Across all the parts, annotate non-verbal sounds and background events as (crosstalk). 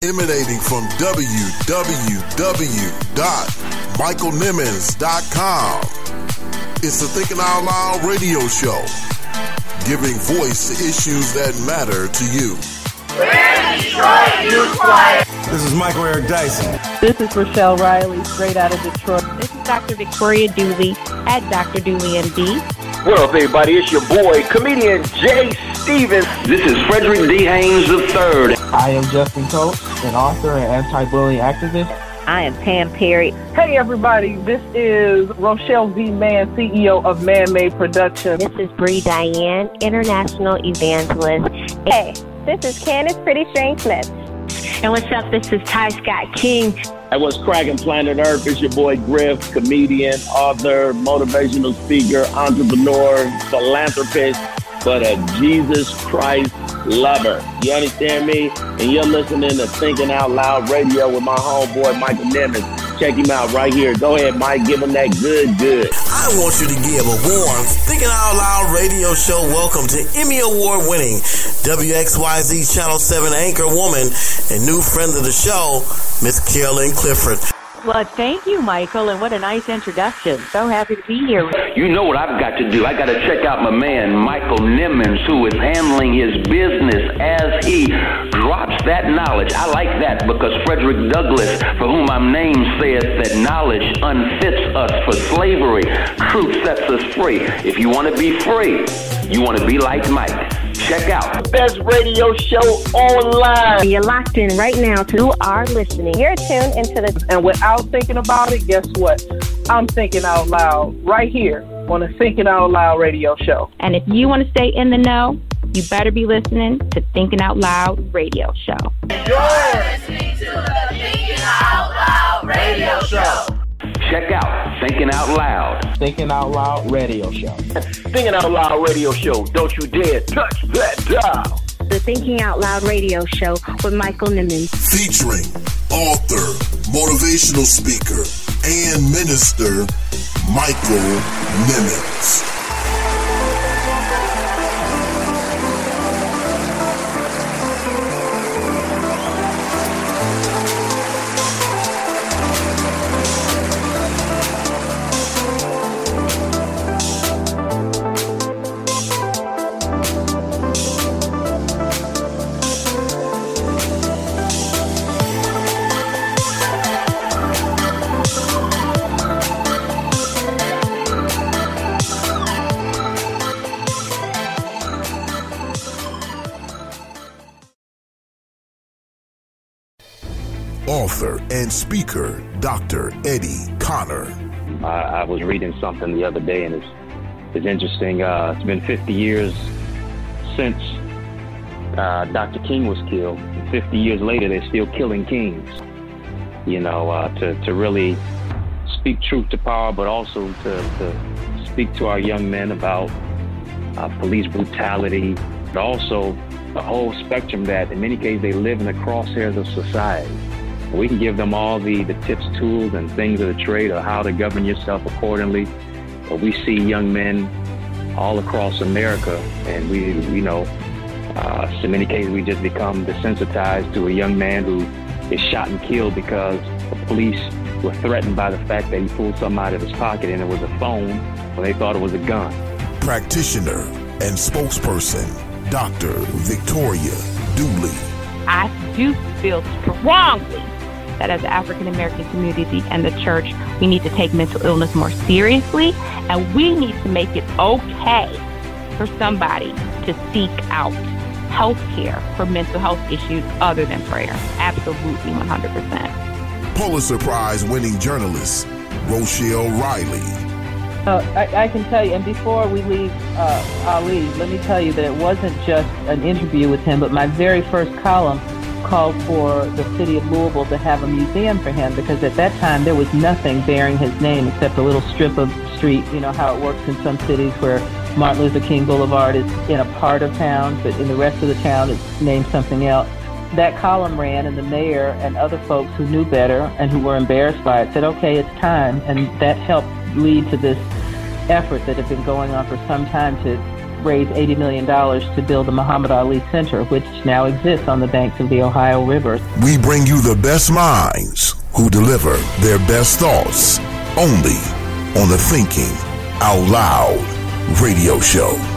Emanating from www.michaelnimmons.com. It's the Thinking Out Loud radio show, giving voice to issues that matter to you. This is Michael Eric Dyson. This is Rochelle Riley, straight out of Detroit. This is Dr. Victoria Dooley at Dr. Dooley MD. What up, everybody? It's your boy, comedian Jay Stevens. This is Frederick D. Haynes III. I am Justin Coates, an author and anti-bullying activist. I am Pam Perry. Hey, everybody. This is Rochelle V. Mann, CEO of Man Made Productions. This is Bree Diane, international evangelist. Hey, this is Candace Pretty Strange Smith. And what's up? This is Ty Scott King. And what's cracking planet Earth? It's your boy Griff, comedian, author, motivational speaker, entrepreneur, philanthropist, but a Jesus Christ lover. You understand me? And you're listening to Thinking Out Loud Radio with my homeboy Michael Nimmons. Check him out right here. Go ahead, Mike. Give him that good, good. I want you to give a warm Thinking Out Loud radio show welcome to Emmy Award winning WXYZ Channel 7 anchor woman and new friend of the show, Miss Carolyn Clifford. Well, thank you, Michael, and what a nice introduction. So happy to be here. You know what I've got to do. I got to check out my man, Michael Nimmons, who is handling his business as he drops that knowledge. I like that because Frederick Douglass, for whom I'm named, says that knowledge unfits us for slavery. Truth sets us free. If you want to be free, you want to be like Mike. Check out the best radio show online. You're locked in right now to who are listening. You're tuned into the And without thinking about it, guess what? I'm thinking out loud right here on the Thinking Out Loud radio show. And if you want to stay in the know, you better be listening to Thinking Out Loud radio show. You're listening to the Thinking Out Loud radio show. Check out Thinking Out Loud. Thinking Out Loud radio show. (laughs) Thinking Out Loud radio show. Don't you dare touch that dial. The Thinking Out Loud radio show with Michael Nimmons. Featuring author, motivational speaker, and minister, Michael Nimmons. And speaker, Dr. Eddie Connor. I, I was reading something the other day, and it's it's interesting. Uh, it's been 50 years since uh, Dr. King was killed. 50 years later, they're still killing kings. You know, uh, to to really speak truth to power, but also to, to speak to our young men about uh, police brutality, but also the whole spectrum that, in many cases, they live in the crosshairs of society. We can give them all the, the tips, tools, and things of the trade of how to govern yourself accordingly. But we see young men all across America, and we, you know, uh, in many cases, we just become desensitized to a young man who is shot and killed because the police were threatened by the fact that he pulled something out of his pocket and it was a phone when they thought it was a gun. Practitioner and spokesperson, Dr. Victoria Dooley. I do feel strongly that as the African American community and the church, we need to take mental illness more seriously, and we need to make it okay for somebody to seek out health care for mental health issues other than prayer. Absolutely, 100%. Pulitzer Prize winning journalist, Rochelle Riley. Uh, I, I can tell you, and before we leave uh, Ali, let me tell you that it wasn't just an interview with him, but my very first column called for the city of Louisville to have a museum for him because at that time there was nothing bearing his name except a little strip of street. You know how it works in some cities where Martin Luther King Boulevard is in a part of town, but in the rest of the town it's named something else. That column ran, and the mayor and other folks who knew better and who were embarrassed by it said, okay, it's time. And that helped lead to this effort that had been going on for some time to raise $80 million to build the Muhammad Ali Center, which now exists on the banks of the Ohio River. We bring you the best minds who deliver their best thoughts only on the Thinking Out Loud radio show.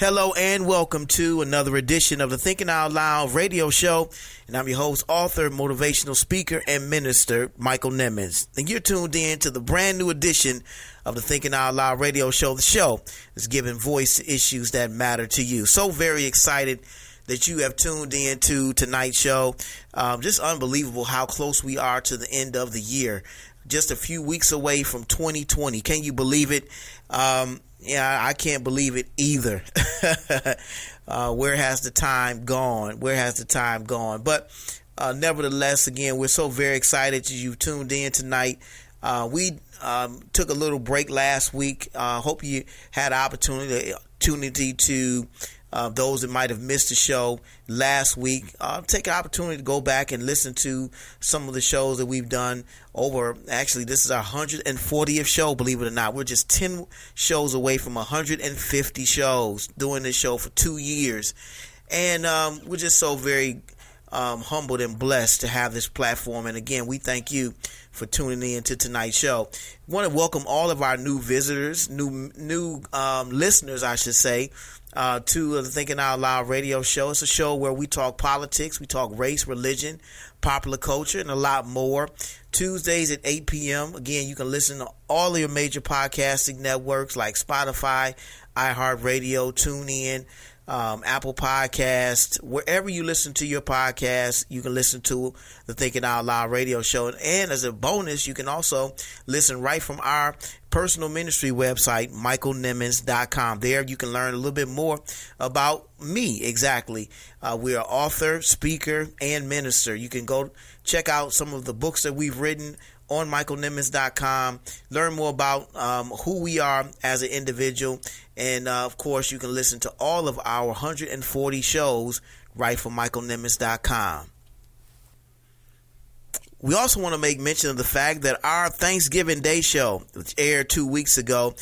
Hello and welcome to another edition of the Thinking Out Loud radio show. And I'm your host, author, motivational speaker, and minister, Michael Nimmons. And you're tuned in to the brand new edition of the Thinking Out Loud radio show. The show is giving voice to issues that matter to you. So very excited that you have tuned in to tonight's show. Um, just unbelievable how close we are to the end of the year. Just a few weeks away from 2020. Can you believe it? Um, yeah, I can't believe it either. (laughs) uh, where has the time gone? Where has the time gone? But uh, nevertheless, again, we're so very excited that you tuned in tonight. Uh, we um, took a little break last week. Uh, hope you had opportunity opportunity to uh, those that might have missed the show last week, uh, take an opportunity to go back and listen to some of the shows that we've done over. Actually, this is our 140th show, believe it or not. We're just 10 shows away from 150 shows, doing this show for two years. And um, we're just so very um, humbled and blessed to have this platform. And again, we thank you for tuning in to tonight's show. We want to welcome all of our new visitors, new new um, listeners, I should say, uh, to the Thinking Out Loud radio show. It's a show where we talk politics, we talk race, religion, popular culture, and a lot more. Tuesdays at 8 p.m. Again, you can listen to all of your major podcasting networks like Spotify, iHeartRadio, TuneIn, um, Apple Podcasts, wherever you listen to your podcast, you can listen to the Thinking Out Loud radio show. And as a bonus, you can also listen right from our personal ministry website, michaelnimmons.com. There you can learn a little bit more about me exactly. Uh, we're author, speaker, and minister. You can go check out some of the books that we've written on michaelnimmons.com. Learn more about um, who we are as an individual. And uh, of course, you can listen to all of our 140 shows right from michaelnimmons.com. We also want to make mention of the fact that our Thanksgiving Day show, which aired two weeks ago,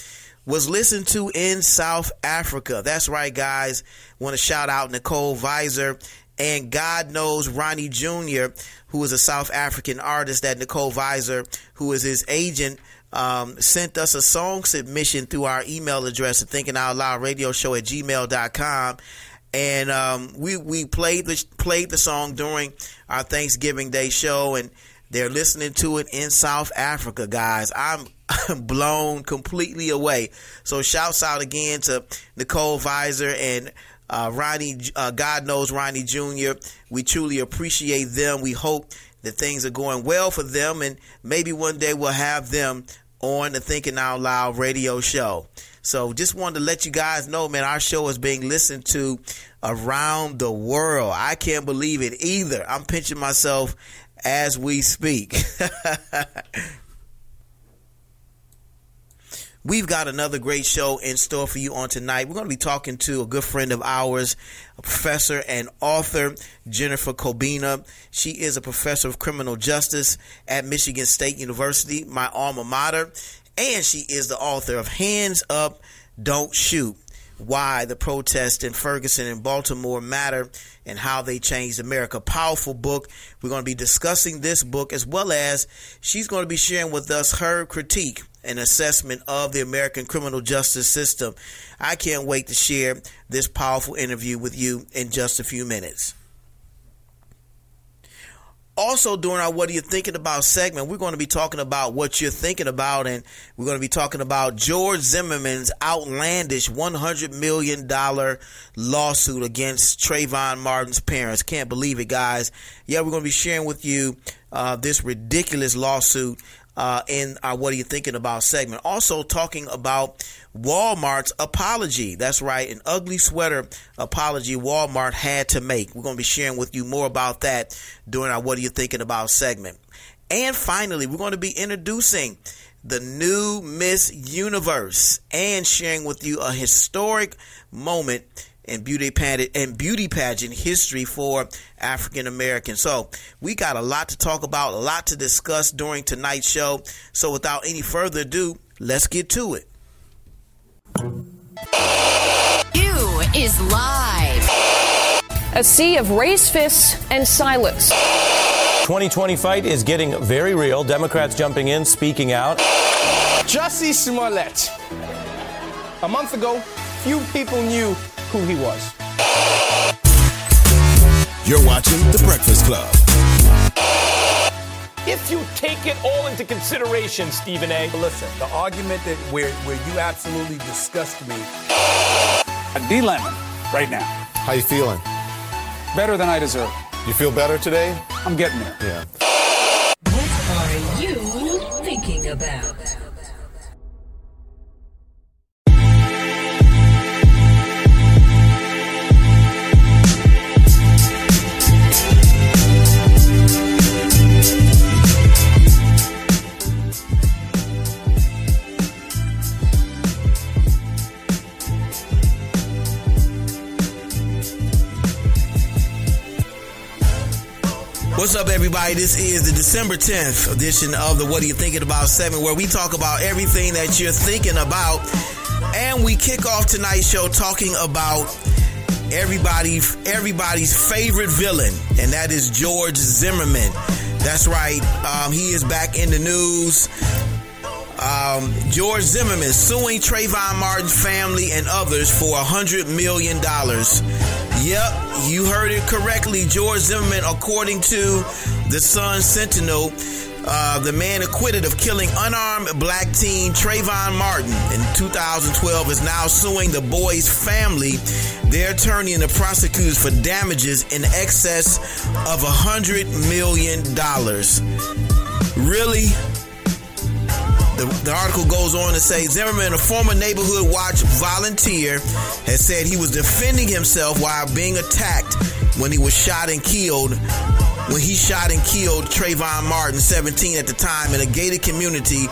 was listened to in South Africa. That's right, guys. Want to shout out Nicole Visor and God knows Ronnie Jr., who is a South African artist that Nicole Visor, who is his agent, um, sent us a song submission through our email address at thinking out loud radio show at gmail.com. And um, we, we played the played the song during our Thanksgiving Day show and they're listening to it in South Africa, guys. I'm, (laughs) blown completely away. So shouts out again to Nicole Visor and uh, Ronnie, uh, God knows Ronnie Jr. We truly appreciate them. We hope that things are going well for them, and maybe one day we'll have them on the Thinking Out Loud radio show. So just wanted to let you guys know, man, our show is being listened to around the world. I can't believe it either. I'm pinching myself as we speak. (laughs) We've got another great show in store for you on tonight. We're going to be talking to a good friend of ours, a professor and author, Jennifer Cobbina. She is a professor of criminal justice at Michigan State University, my alma mater, and she is the author of Hands Up, Don't Shoot why the protests in Ferguson and Baltimore matter and how they changed America. Powerful book. We're going to be discussing this book as well as she's going to be sharing with us her critique and assessment of the American criminal justice system. I can't wait to share this powerful interview with you in just a few minutes. Also, during our What Are You Thinking About segment, we're going to be talking about what you're thinking about, and we're going to be talking about George Zimmerman's outlandish $100 million lawsuit against Trayvon Martin's parents. Can't believe it, guys. Yeah, we're going to be sharing with you uh, this ridiculous lawsuit uh, in our What Are You Thinking About segment. Also, talking about Walmart's apology. That's right, an ugly sweater apology Walmart had to make. We're going to be sharing with you more about that during our What Are You Thinking About segment. And finally, we're going to be introducing the new Miss Universe and sharing with you a historic moment and beauty pageant and beauty pageant history for African Americans. So we got a lot to talk about, a lot to discuss during tonight's show. So without any further ado, let's get to it. You is live. A sea of race fists and silence. 2020 fight is getting very real. Democrats jumping in, speaking out. Jussie Smollett. A month ago, few people knew who he was. You're watching The Breakfast Club. If you take it all into consideration, Stephen A. Listen, the argument that where, where you absolutely disgust me. A D Lemon, right now. How you feeling? Better than I deserve. You feel better today? I'm getting there. Yeah. What's up, everybody? This is the December 10th edition of the What Are You Thinking About 7, where we talk about everything that you're thinking about. And we kick off tonight's show talking about everybody, everybody's favorite villain, and that is George Zimmerman. That's right. Um, he is back in the news. Um, George Zimmerman suing Trayvon Martin's family and others for $100 million. Yep, you heard it correctly. George Zimmerman, according to the Sun Sentinel, uh, the man acquitted of killing unarmed black teen Trayvon Martin in 2012 is now suing the boy's family, their attorney, and the prosecutors for damages in excess of $100 million. Really? The, the, article goes on to say Zimmerman, a former neighborhood watch volunteer, has said he was defending himself while being attacked when he was shot and killed. When he shot and killed Trayvon Martin, 17 at the time, in a gated community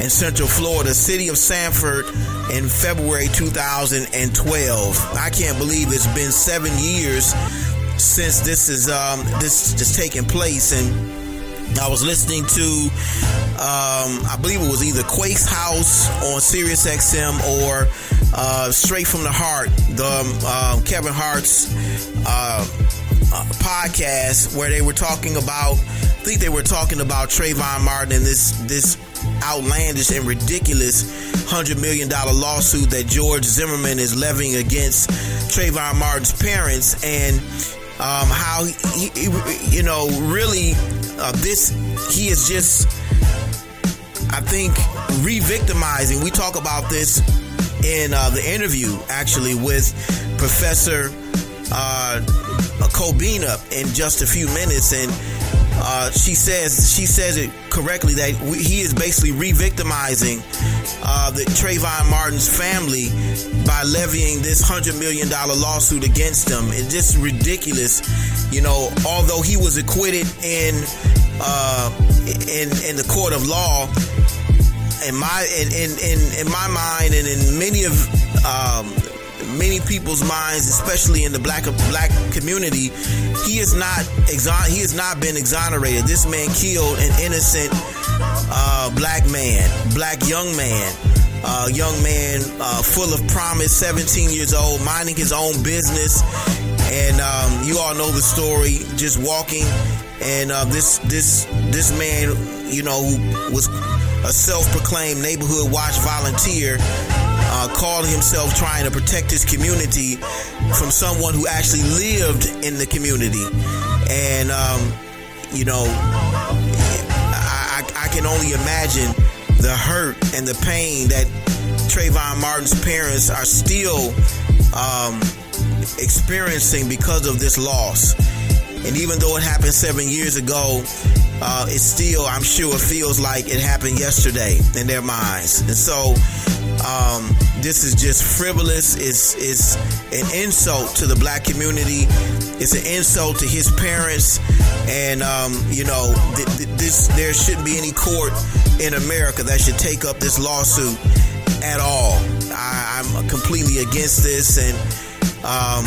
in Central Florida, city of Sanford, in February 2012. I can't believe it's been seven years since this is um, this just taking place and. I was listening to, um, I believe it was either Quake's House on Sirius XM or uh, Straight from the Hart, the um, Kevin Hart's uh, uh, podcast, where they were talking about, I think they were talking about Trayvon Martin and this this outlandish and ridiculous hundred million dollar lawsuit that George Zimmerman is levying against Trayvon Martin's parents. And um, how he, he, you know, really uh, this he is just, I think, re-victimizing. We talk about this in uh, the interview actually with Professor uh, Cobbina in just a few minutes, and uh, she says she says it correctly that we, he is basically re-victimizing uh, the Trayvon Martin's family by levying this hundred million dollar lawsuit against them. It's just ridiculous, you know. Although he was acquitted in uh, in in the court of law, in my in in in, my mind and in many of um, many people's minds, especially in the black black community, he is not exon- he has not been exonerated. This man killed an innocent uh, black man, black young man. Uh, young man, uh, full of promise, 17 years old, minding his own business, and um, you all know the story. Just walking, and uh, this this this man, you know, who was a self-proclaimed neighborhood watch volunteer, uh, called himself trying to protect his community from someone who actually lived in the community. And, um, you know, I, I, can only imagine the hurt and the pain that Trayvon Martin's parents are still um, experiencing because of this loss. And even though it happened seven years ago, uh, it still, I'm sure, feels like it happened yesterday in their minds. And so, um, this is just frivolous. It's, it's an insult to the black community. It's an insult to his parents. And, um, you know, th- th- this, there shouldn't be any court in America that should take up this lawsuit at all. I, I'm completely against this. And, Um,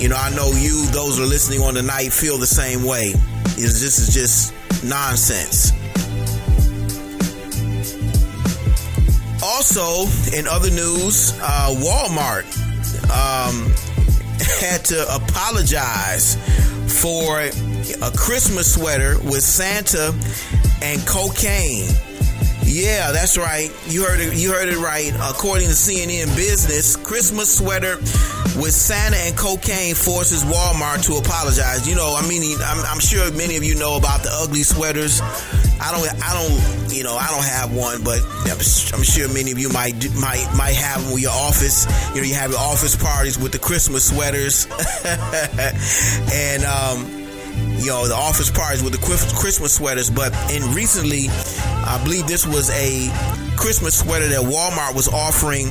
you know, I know you, those who are listening on the night, feel the same way. Is this is just nonsense. Also, in other news, uh, Walmart um, (laughs) had to apologize for a Christmas sweater with Santa and cocaine. Yeah, that's right. You heard it. You heard it right. According to CNN Business, Christmas sweater with Santa and cocaine forces Walmart to apologize. You know, I mean, I'm, I'm sure many of you know about the ugly sweaters. I don't, I don't, you know, I don't have one, but I'm sure many of you might might might have them with your office. You know, you have your office parties with the Christmas sweaters, (laughs) and um, you know, the office parties with the Christmas sweaters. But in recently, I believe this was a Christmas sweater that Walmart was offering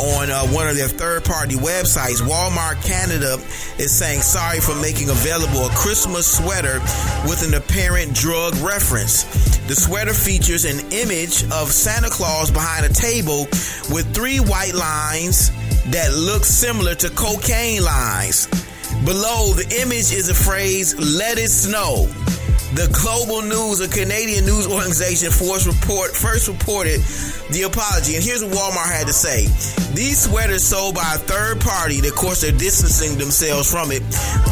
on uh, one of their third party websites. Walmart Canada is saying sorry for making available a Christmas sweater with an apparent drug reference. The sweater features an image of Santa Claus behind a table with three white lines that look similar to cocaine lines. Below the image is a phrase, let it snow. The Global News, a Canadian news organization, first, report, first reported the apology. And here's what Walmart had to say. These sweaters sold by a third party, of course they're distancing themselves from it,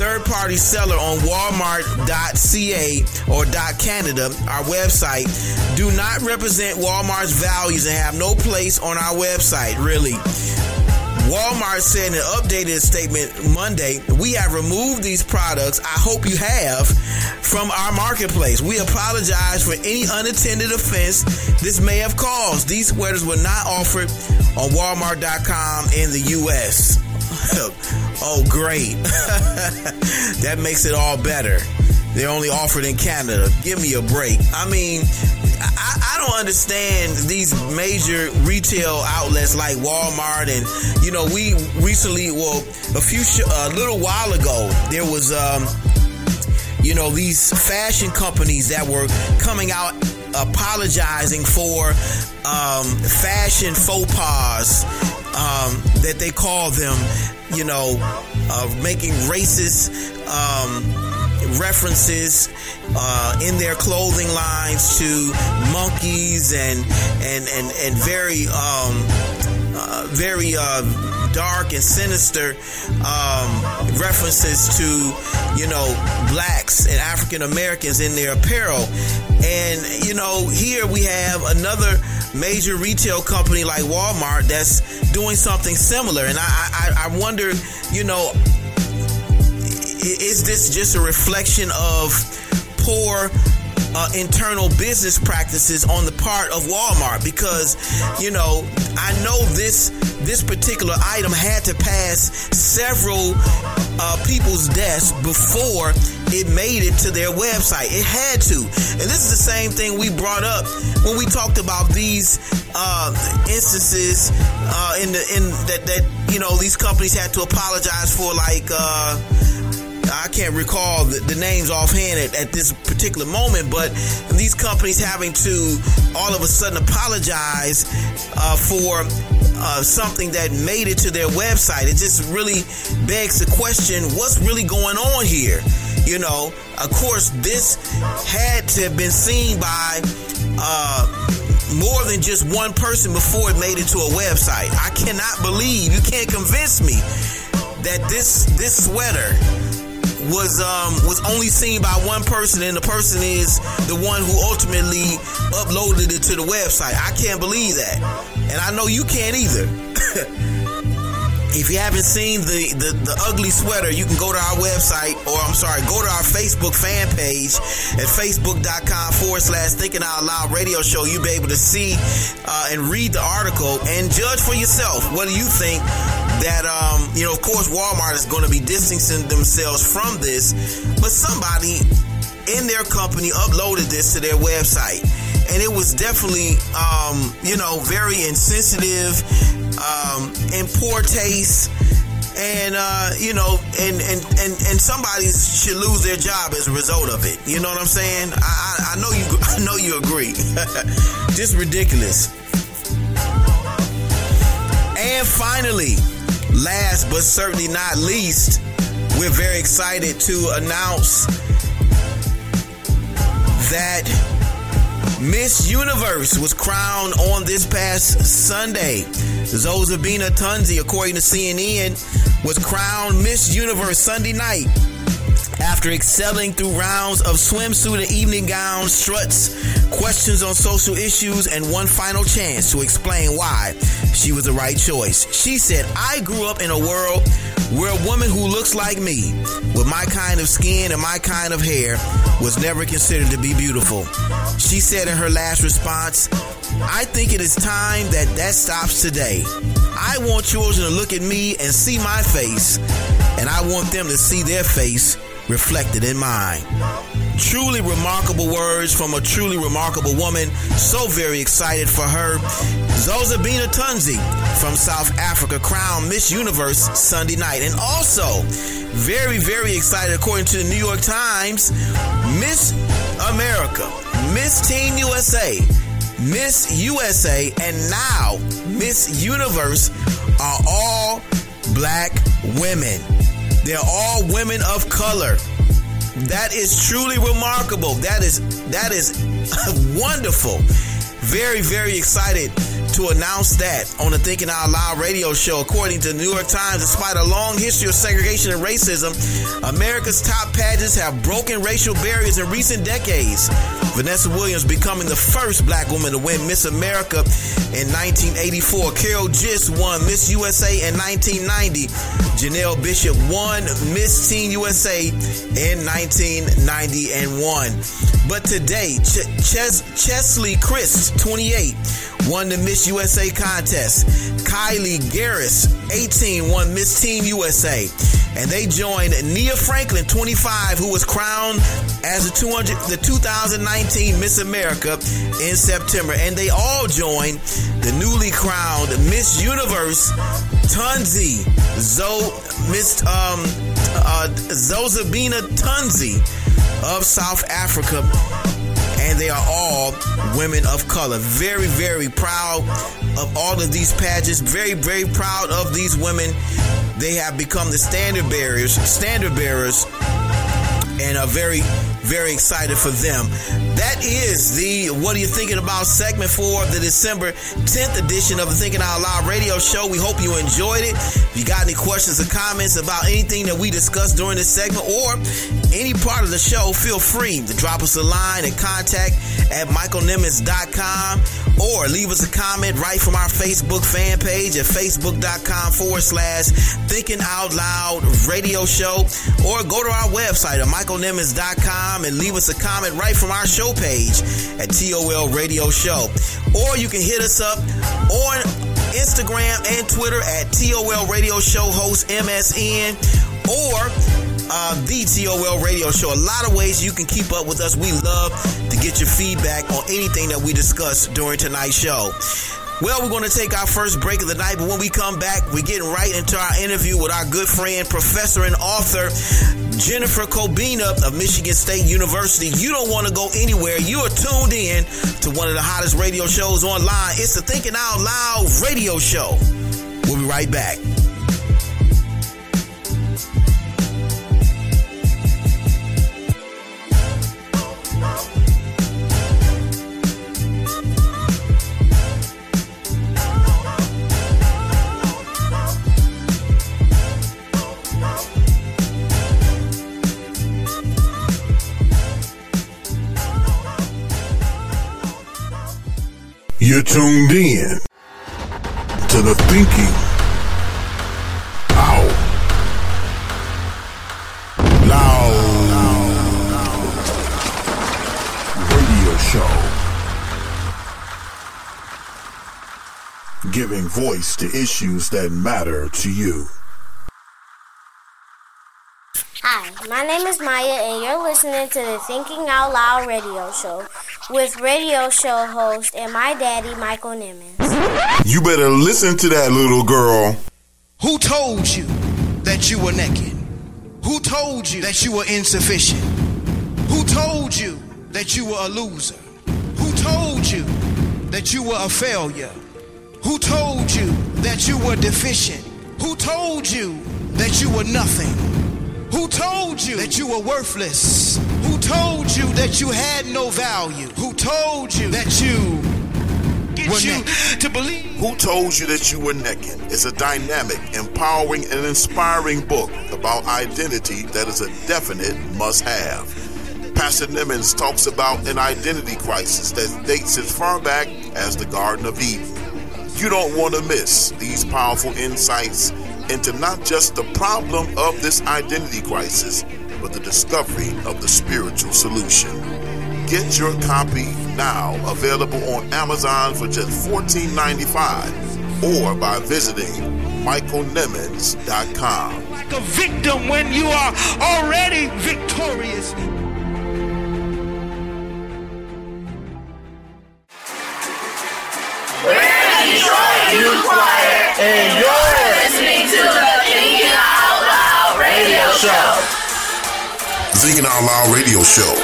third party seller on walmart.ca or .canada, our website, do not represent Walmart's values and have no place on our website, really. Walmart said in an updated statement Monday, we have removed these products, I hope you have, from our marketplace. We apologize for any unattended offense this may have caused. These sweaters were not offered on Walmart.com in the U.S. (laughs) oh, great. (laughs) that makes it all better. They're only offered in Canada. Give me a break. I mean, I, I, don't understand these major retail outlets like Walmart and you know we recently well a few sh- a little while ago there was um you know these fashion companies that were coming out apologizing for um, fashion faux pas um, that they call them you know uh, making racist um, references uh, in their clothing lines to monkeys and and and and very um, uh, very uh, dark and sinister um, references to you know blacks and African Americans in their apparel. And you know here we have another major retail company like Walmart that's doing something similar. And I I, I wonder you know is this just a reflection of poor uh, internal business practices on the part of Walmart because you know I know this this particular item had to pass several uh, people's desks before it made it to their website. It had to, and this is the same thing we brought up when we talked about these uh, instances uh, in the in that that you know these companies had to apologize for like uh, I can't recall the, the names offhand at, at, this particular moment, but these companies having to all of a sudden apologize uh, for uh, something that made it to their website. It just really begs the question what's really going on here? You know, of course, this had to have been seen by uh, more than just one person before it made it to a website. I cannot believe you can't convince me that this this sweater was um, was only seen by one person, and the person is the one who ultimately uploaded it to the website. I can't believe that, and I know you can't either. (laughs) if you haven't seen the, the, the ugly sweater, you can go to our website, or I'm sorry, go to our Facebook fan page at facebook.com forward slash thinking out loud radio show. You'll be able to see uh, and read the article and judge for yourself. What do you think that um, you know, of course, Walmart is going to be distancing themselves from this, but somebody in their company uploaded this to their website, and it was definitely, um, you know, very insensitive, um, in poor taste. And uh, you know, and, and and and somebody should lose their job as a result of it. You know what I'm saying? I, I, I know you. (laughs) I know you agree. (laughs) Just ridiculous. And finally, last but certainly not least, we're very excited to announce that Miss Universe was crowned on this past Sunday. Zozibini Tunzi, according to CNN, was crowned Miss Universe Sunday night after excelling through rounds of swimsuit and evening gown struts, questions on social issues, and one final chance to explain why she was the right choice. She said, I grew up in a world where a woman who looks like me, with my kind of skin and my kind of hair, was never considered to be beautiful. She said in her last response, I think it is time that that stops today. I want children to look at me and see my face, and I want them to see their face reflected in mine. Truly remarkable words from a truly remarkable woman. So very excited for her. Zozibini Tunzi from South Africa crowned Miss Universe Sunday night. And also, very, very excited, according to the New York Times, Miss America, Miss Teen USA, Miss USA, and now Miss Universe are all black women. They're all women of color. That is truly remarkable. That is that is (laughs) wonderful. Very very excited to announce that on the Thinking Out Loud radio show. According to the New York Times, despite a long history of segregation and racism, America's top pageants have broken racial barriers in recent decades. Vanessa Williams becoming the first black woman to win Miss America in 1984. Carol Gist won Miss USA in 1990. Janel Bishop won Miss Teen USA in 1991. But today, Ch- Ches- Cheslie Kryst, 28, won the Miss USA contest. Kylie Garris, 18, won Miss Team USA. And they joined Nia Franklin, 25, who was crowned as the 200, the 2019 Miss America in September. And they all joined the newly crowned Miss Universe, Tunzi, Zo, Miss um, uh, Zozibini Tunzi of South Africa and they are all women of color. Very, very proud of all of these pageants. Very, very proud of these women. They have become the standard bearers, standard bearers, and are very, very excited for them. That is the What Are You Thinking About segment for the December 10th edition of the Thinking Out Loud radio show. We hope you enjoyed it. If you got any questions or comments about anything that we discussed during this segment or any part of the show, feel free to drop us a line and contact at michaelnimmons.com or leave us a comment right from our Facebook fan page at facebook.com forward slash thinking out loud radio show or go to our website at michaelnimmons.com and leave us a comment right from our show page at TOL Radio Show. Or you can hit us up on Instagram and Twitter at TOL Radio Show host MSN or uh, the TOL Radio Show. A lot of ways you can keep up with us. We love to get your feedback on anything that we discuss during tonight's show. Well, we're going to take our first break of the night, but when we come back, we're getting right into our interview with our good friend, professor and author, Jennifer Cobbina of Michigan State University. You don't want to go anywhere. You are tuned in to one of the hottest radio shows online. It's the Thinking Out Loud radio show. We'll be right back. You're tuned in to the Thinking Out Loud Radio Show. Giving voice to issues that matter to you. Hi, my name is Maya, and you're listening to the Thinking Out Loud radio show with radio show host and my daddy, Michael Nimmons. You better listen to that little girl. Who told you that you were naked? Who told you that you were insufficient? Who told you that you were a loser? Who told you that you were a failure? Who told you that you were deficient? Who told you that you were nothing? Who told you that you were worthless? Who told you that you had no value? Who told you that you Get you to believe. Who told you that you were naked? It's a dynamic, empowering, and inspiring book about identity that is a definite must have. Pastor Nimmons talks about an identity crisis that dates as far back as the Garden of Eden. You don't want to miss these powerful insights into not just the problem of this identity crisis, but the discovery of the spiritual solution. Get your copy now, available on Amazon for just $14.95 or by visiting michaelnimmons.com. like a victim when you are already victorious. And you're listening to the Thinking Out Loud Radio Show. Thinking Out Loud Radio Show,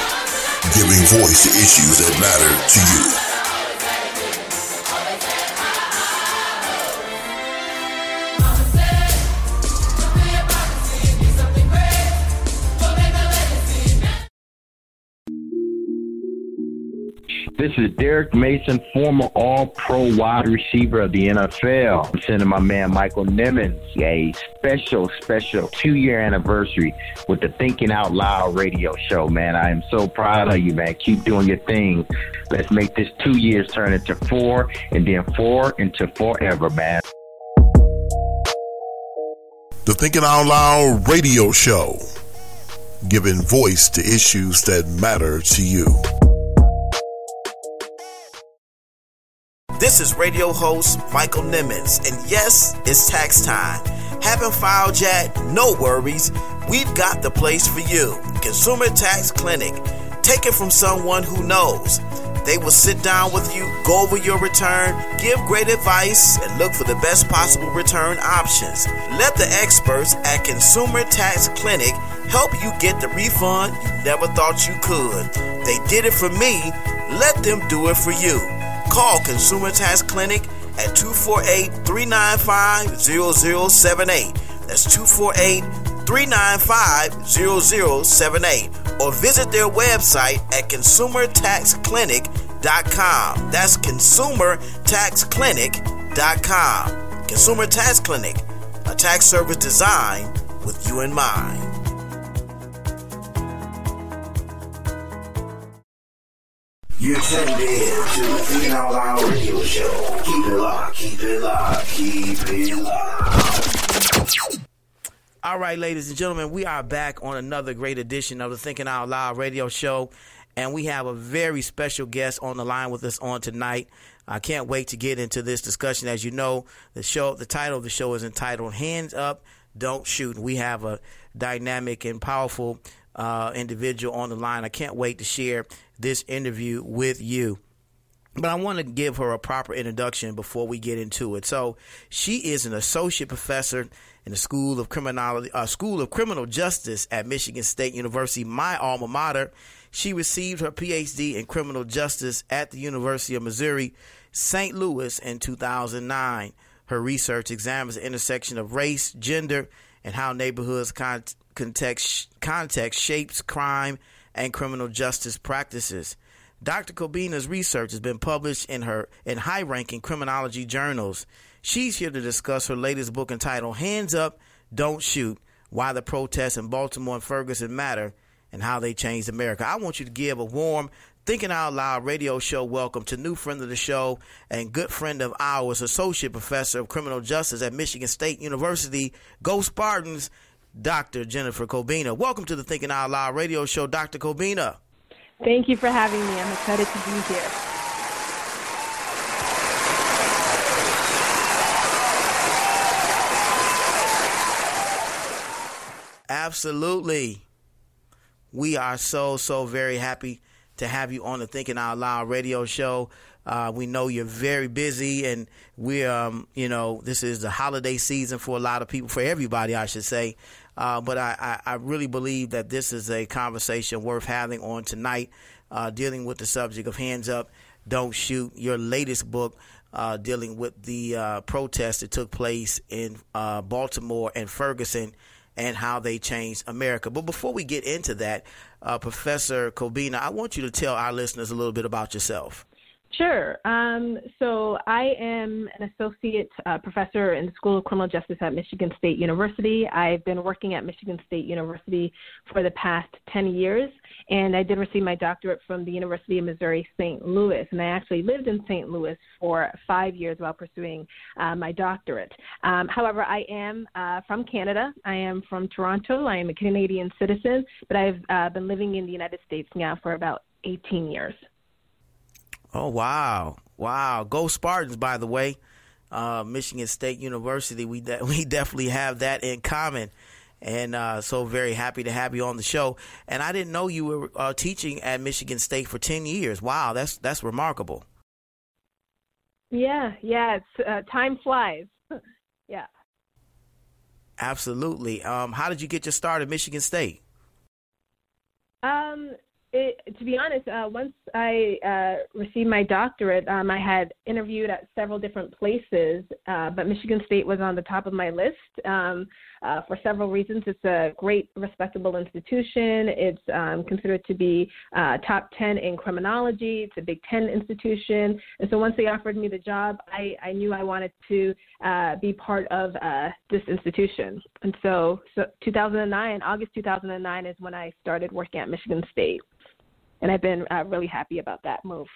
giving voice to issues that matter to you. This is Derrick Mason, former All Pro wide receiver of the NFL. I'm sending my man Michael Nimmons a special, special two year anniversary with the Thinking Out Loud radio show, man. I am so proud of you, man. Keep doing your thing. Let's make this two years turn into four and then four into forever, man. The Thinking Out Loud Radio Show, giving voice to issues that matter to you. This is radio host Michael Nimmons, and yes, it's tax time. Haven't filed yet? No worries. We've got the place for you. Consumer Tax Clinic. Take it from someone who knows. They will sit down with you, go over your return, give great advice, and look for the best possible return options. Let the experts at Consumer Tax Clinic help you get the refund you never thought you could. They did it for me. Let them do it for you. Call Consumer Tax Clinic at 248 395 0078. That's 248 395 0078. Or visit their website at consumertaxclinic.com. That's consumertaxclinic.com. Consumer Tax Clinic, a tax service designed with you in mind. You're tuned in to the Thinking Out Loud Radio Show. Keep it locked, keep it locked, keep it locked. All right, ladies and gentlemen, we are back on another great edition of the Thinking Out Loud radio show. And we have a very special guest on the line with us on tonight. I can't wait to get into this discussion. As you know, the show, the title of the show is entitled Hands Up, Don't Shoot. We have a dynamic and powerful uh, individual on the line. I can't wait to share this interview with you. But I want to give her a proper introduction before we get into it. So, she is an associate professor in the School of Criminology, uh, School of Criminal Justice at Michigan State University, my alma mater. She received her PhD in criminal justice at the University of Missouri, St. Louis in 2009. Her research examines the intersection of race, gender, and how neighborhoods con- context, context shapes crime and criminal justice practices. Dr. Cobbina's research has been published in her in high-ranking criminology journals. She's here to discuss her latest book entitled Hands Up, Don't Shoot: Why the Protests in Baltimore and Ferguson Matter and How They Changed America. I want you to give a warm Thinking Out Loud radio show welcome to new friend of the show and good friend of ours, Associate Professor of Criminal Justice at Michigan State University, Go Spartans, Dr. Jennifer Cobbina. Welcome to the Thinking Out Loud radio show, Dr. Cobbina. Thank you for having me. I'm excited to be here. Absolutely. We are so, so very happy to have you on the Thinking Out Loud radio show. Uh, we know you're very busy, and we, um, you know, this is the holiday season for a lot of people, for everybody, I should say. Uh, but I, I, I really believe that this is a conversation worth having on tonight, uh, dealing with the subject of hands up, Don't Shoot, your latest book uh, dealing with the uh, protests that took place in uh, Baltimore and Ferguson and how they changed America. But before we get into that, uh, Professor Cobbina, I want you to tell our listeners a little bit about yourself. Sure. Um, so I am an associate uh, professor in the School of Criminal Justice at Michigan State University. I've been working at Michigan State University for the past 10 years, and I did receive my doctorate from the University of Missouri St. Louis. And I actually lived in St. Louis for five years while pursuing uh, my doctorate. Um, however, I am uh, from Canada. I am from Toronto. I am a Canadian citizen, but I've uh, been living in the United States now for about 18 years. Oh wow, wow! Go Spartans! By the way, uh, Michigan State University. We de- (laughs) we definitely have that in common, and uh, so very happy to have you on the show. And I didn't know you were uh, teaching at Michigan State for ten years. Wow, that's that's remarkable. Yeah, yeah. It's uh, time flies. (laughs) yeah. Absolutely. Um, how did you get your start at Michigan State? Um, it, to be honest, uh, once I uh, received my doctorate, um, I had interviewed at several different places, uh, but Michigan State was on the top of my list um, uh, for several reasons. It's a great, respectable institution. It's um, considered to be uh, top 10 in criminology. It's a Big Ten institution. And so once they offered me the job, I, I knew I wanted to uh, be part of this institution. And so, so 2009, August 2009 is when I started working at Michigan State and I've been uh, really happy about that move.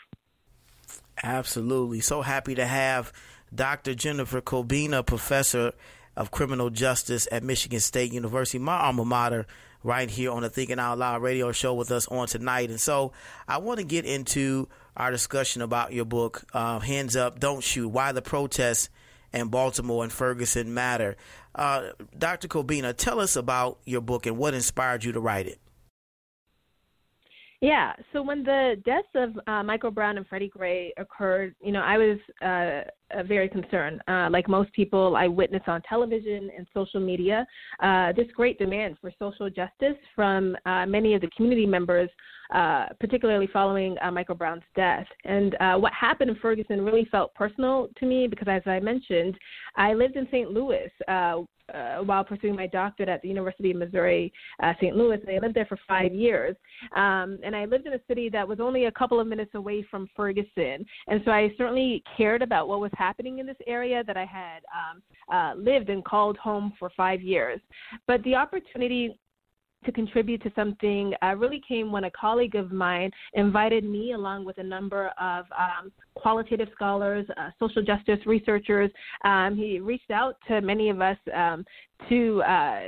Absolutely. So happy to have Dr. Jennifer Cobbina, professor of criminal justice at Michigan State University, my alma mater, right here on the Thinking Out Loud radio show with us on tonight. And so I want to get into our discussion about your book, uh, Hands Up, Don't Shoot, Why the Protests in Baltimore and Ferguson Matter. Uh, Dr. Cobbina, tell us about your book and what inspired you to write it. Yeah. So when the deaths of uh, Michael Brown and Freddie Gray occurred, you know, I was uh, very concerned. Uh, like most people, I witnessed on television and social media uh, this great demand for social justice from uh, many of the community members, uh, particularly following uh, Michael Brown's death. And uh, what happened in Ferguson really felt personal to me because, as I mentioned, I lived in St. Louis. Uh, while pursuing my doctorate at the University of Missouri St. Louis. And I lived there for five years. Um, and I lived in a city that was only a couple of minutes away from Ferguson. And so I certainly cared about what was happening in this area that I had um, lived and called home for five years. But the opportunity to contribute to something uh, really came when a colleague of mine invited me, along with a number of um, qualitative scholars, uh, social justice researchers. Um, he reached out to many of us um, to. Uh,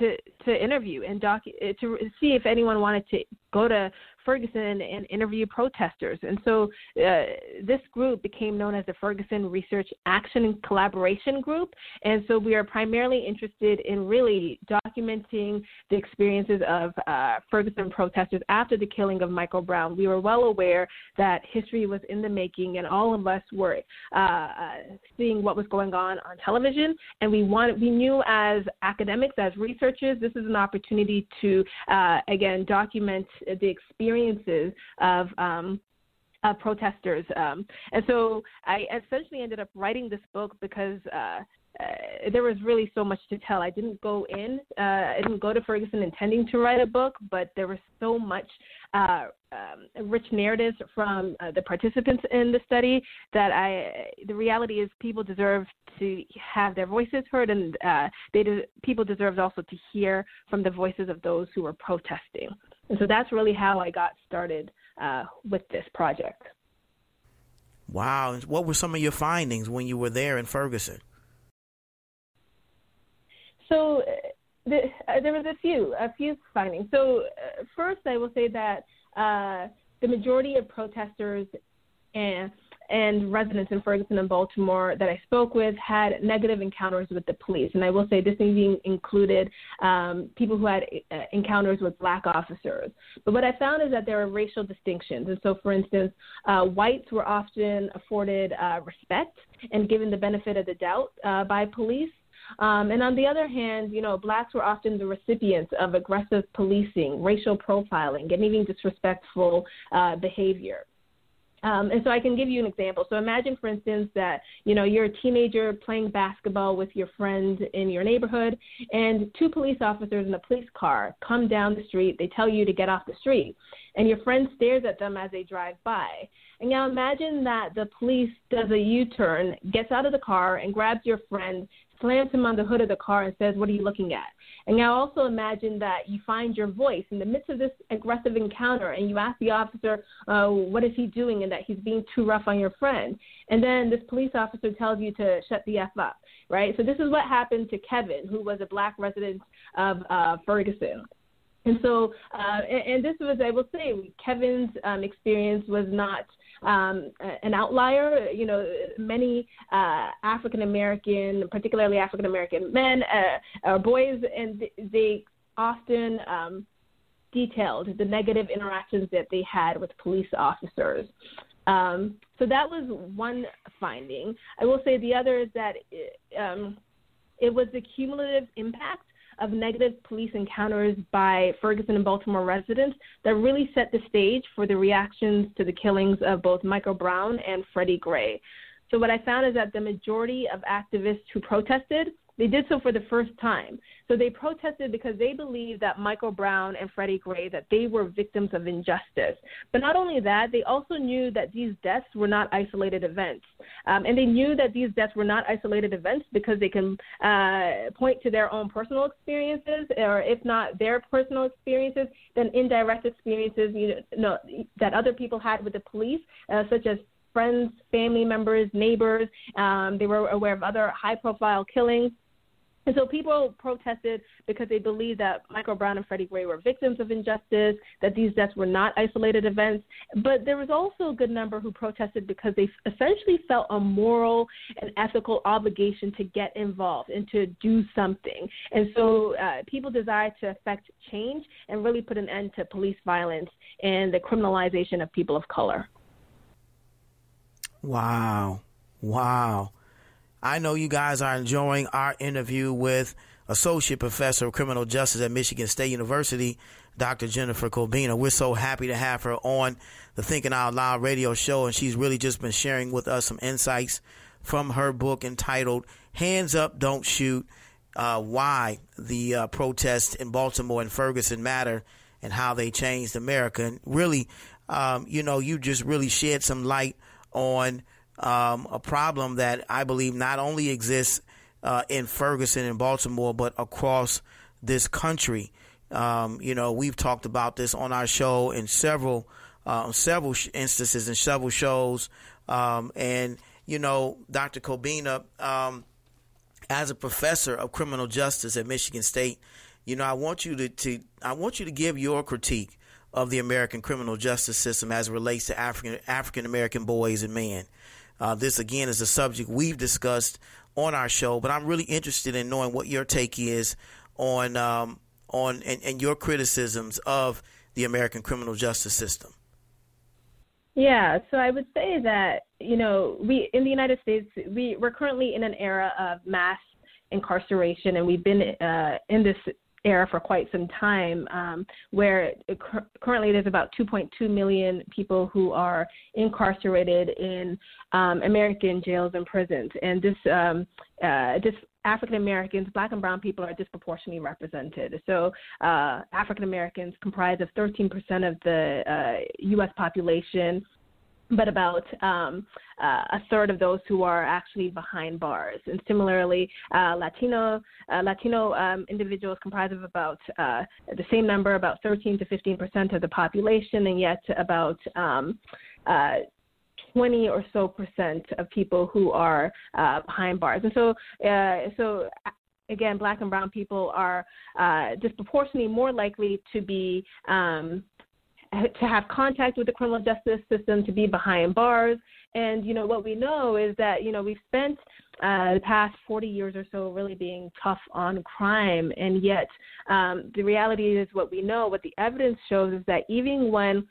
to to interview and doc to see if anyone wanted to go to Ferguson and interview protesters. And so uh, this group became known as the Ferguson Research Action and Collaboration Group. And so we are primarily interested in really documenting the experiences of uh, Ferguson protesters after the killing of Michael Brown. We were well aware that history was in the making, and all of us were uh, uh seeing what was going on on television. And we wanted, we knew as academics, as researchers, this is an opportunity to uh, again document the experiences of um, uh, protesters. Um, and so I essentially ended up writing this book because uh, uh, there was really so much to tell. I didn't go in, uh, I didn't go to Ferguson intending to write a book, but there was so much uh, um, rich narratives from uh, the participants in the study that I. The reality is, people deserve to have their voices heard, and they de- people deserve also to hear from the voices of those who are protesting. And so that's really how I got started uh, with this project. Wow! What were some of your findings when you were there in Ferguson? So uh, the, uh, there was a few, a few findings. So uh, first, I will say that uh, the majority of protesters and and residents in Ferguson and Baltimore that I spoke with had negative encounters with the police. And I will say this included um, people who had uh, encounters with black officers. But what I found is that there are racial distinctions. And so, for instance, uh, whites were often afforded uh, respect and given the benefit of the doubt uh, by police. Um, and on the other hand, you know, blacks were often the recipients of aggressive policing, racial profiling, and even disrespectful uh, behavior. Um, and so I can give you an example. So imagine, for instance, that you know you're a teenager playing basketball with your friend in your neighborhood, and two police officers in a police car come down the street. They tell you to get off the street, and your friend stares at them as they drive by. And now imagine that the police does a U-turn, gets out of the car, and grabs your friend, slams him on the hood of the car, and says, "What are you looking at?" And now also imagine that you find your voice in the midst of this aggressive encounter and you ask the officer, uh, what is he doing and that he's being too rough on your friend. And then this police officer tells you to shut the F up, right? So this is what happened to Kevin, who was a black resident of uh, Ferguson. And so, uh, and, and this was, I will say, Kevin's um, experience was not um, an outlier. You know, many uh, African American, particularly African American men uh, or boys, and they often um, detailed the negative interactions that they had with police officers. Um, so that was one finding. I will say the other is that it, um, it was the cumulative impact of negative police encounters by Ferguson and Baltimore residents that really set the stage for the reactions to the killings of both Michael Brown and Freddie Gray. So, what I found is that the majority of activists who protested they did so for the first time. So they protested because they believed that Michael Brown and Freddie Gray that they were victims of injustice. But not only that, they also knew that these deaths were not isolated events, um, and they knew that these deaths were not isolated events because they can uh, point to their own personal experiences, or if not their personal experiences, then indirect experiences you know that other people had with the police, uh, such as friends, family members, neighbors. Um, they were aware of other high-profile killings. And so people protested because they believed that Michael Brown and Freddie Gray were victims of injustice, that these deaths were not isolated events. But there was also a good number who protested because they essentially felt a moral and ethical obligation to get involved and to do something. And so uh, people desired to affect change and really put an end to police violence and the criminalization of people of color. Wow. Wow. I know you guys are enjoying our interview with Associate Professor of Criminal Justice at Michigan State University, Dr. Jennifer Cobbina. We're so happy to have her on the Thinking Out Loud radio show, and she's really just been sharing with us some insights from her book entitled Hands Up, Don't Shoot uh, Why the uh, Protests in Baltimore and Ferguson Matter and How They Changed America. And really, um, you know, you just really shed some light on um, a problem that I believe not only exists uh, in Ferguson and Baltimore, but across this country. Um, you know, we've talked about this on our show in several uh, several instances and several shows. Um, and you know, Dr. Cobbina, um, as a professor of criminal justice at Michigan State, you know, I want you to, to I want you to give your critique of the American criminal justice system as it relates to African African American boys and men. Uh, this again is a subject we've discussed on our show, but I'm really interested in knowing what your take is on um, on and, and your criticisms of the American criminal justice system. Yeah, so I would say that you know we in the United States we we're currently in an era of mass incarceration, and we've been uh, in this era for quite some time, um, where currently there's about 2.2 million people who are incarcerated in um, American jails and prisons, and this um, uh, this African Americans, Black and Brown people are disproportionately represented. So uh, African Americans comprise of 13% of the uh, U.S. population but about um, uh, a third of those who are actually behind bars. And similarly, uh, Latino uh, Latino um, individuals comprise of about uh, the same number, about 13 to 15 percent of the population, and yet about um, uh, 20 or so percent of people who are uh, behind bars. And so, so again, black and brown people are disproportionately more likely to be um, to have contact with the criminal justice system, to be behind bars. And, you know, what we know is that, you know, we've spent uh, the past 40 years or so really being tough on crime. And yet, um, the reality is what we know, what the evidence shows is that even when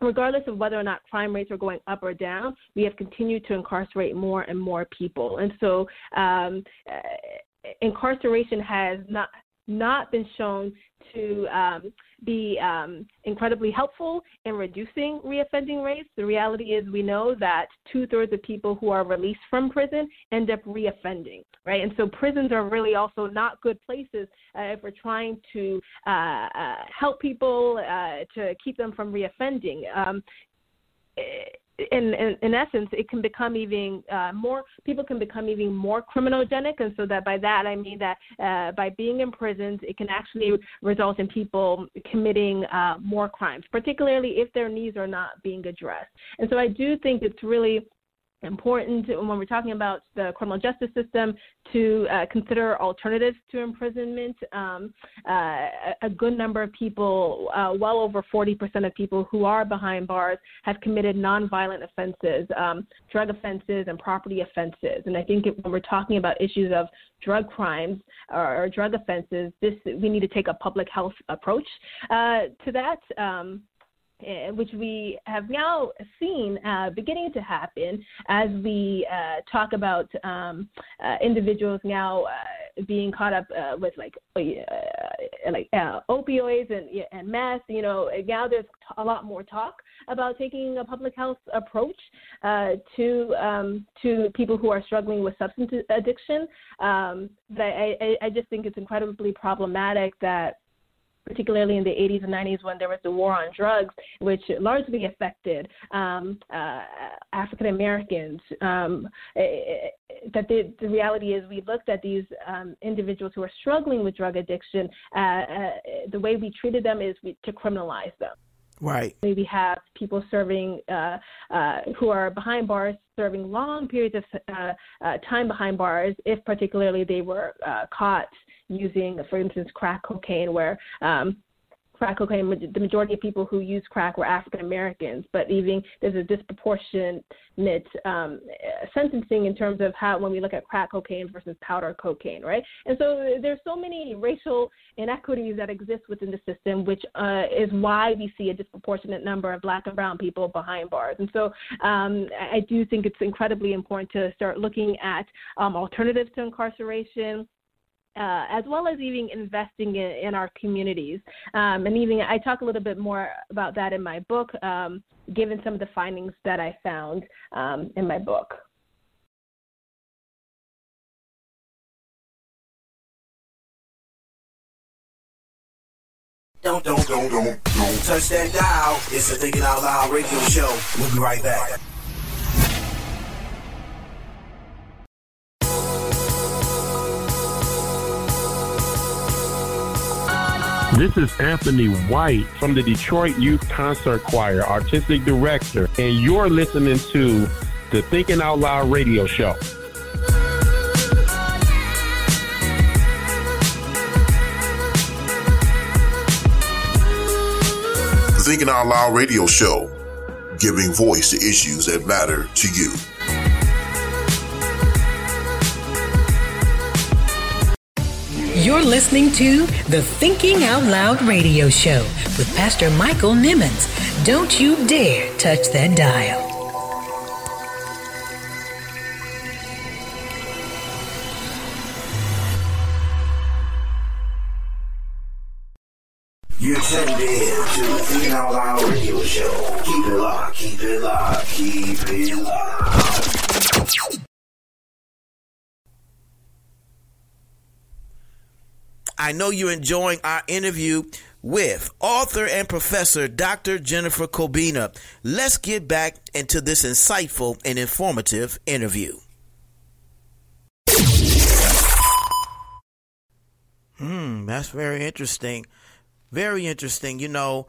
regardless of whether or not crime rates are going up or down, we have continued to incarcerate more and more people. And so um, uh, incarceration has not not been shown to um, be um, incredibly helpful in reducing reoffending rates. The reality is, we know that two thirds of people who are released from prison end up reoffending, right? And so prisons are really also not good places uh, if we're trying to uh, uh, help people uh, to keep them from reoffending. Um, in, in, in essence, it can become even uh, more. People can become even more criminogenic, and so that by that I mean that uh, by being in prisons, it can actually result in people committing uh, more crimes, particularly if their needs are not being addressed. And so I do think it's really important when we're talking about the criminal justice system to uh, consider alternatives to imprisonment. Um, uh, a good number of people, uh, well over 40% of people who are behind bars, have committed nonviolent offenses, um, drug offenses, and property offenses. And I think when we're talking about issues of drug crimes or, or drug offenses, this we need to take a public health approach uh, to that. Um, which we have now seen uh, beginning to happen as we uh, talk about um, uh, individuals now uh, being caught up uh, with like uh, like opioids and and meth. You know, now there's a lot more talk about taking a public health approach to um, to people who are struggling with substance addiction. Um, I, I, I just think it's incredibly problematic that particularly in the 80s and 90s when there was the war on drugs, which largely affected um, uh, African Americans. Um, eh, eh, that the, the, reality is, we looked at these um, individuals who are struggling with drug addiction. Uh, uh, the way we treated them is we, to criminalize them. Right. We have people serving uh, uh, who are behind bars, serving long periods of uh, uh time behind bars, if particularly they were uh, caught using, for instance, crack cocaine, where um, crack cocaine, the majority of people who use crack were African Americans, but even there's a disproportionate um, sentencing in terms of how when we look at crack cocaine versus powder cocaine, right? And so there's so many racial inequities that exist within the system, which uh, is why we see a disproportionate number of black and brown people behind bars. And so um, I do think it's incredibly important to start looking at um, alternatives to incarceration uh, as well as even investing in, in our communities. Um, and even I talk a little bit more about that in my book, um, given some of the findings that I found um, in my book. Don't, don't, don't, don't, don't touch that dial. It's a Thinking Out Loud radio show. We'll be right back. This is Anthony White from the Detroit Youth Concert Choir, Artistic Director, and you're listening to the Thinking Out Loud radio show. Thinking Out Loud radio show, giving voice to issues that matter to you. You're listening to the Thinking Out Loud radio show with Pastor Michael Nimmons. Don't you dare touch that dial. You're tuned in to the Thinking Out Loud radio show. Keep it locked, keep it locked, keep it locked. I know you're enjoying our interview with author and professor Dr. Jennifer Cobbina. Let's get back into this insightful and informative interview. Hmm, that's very interesting. Very interesting. You know,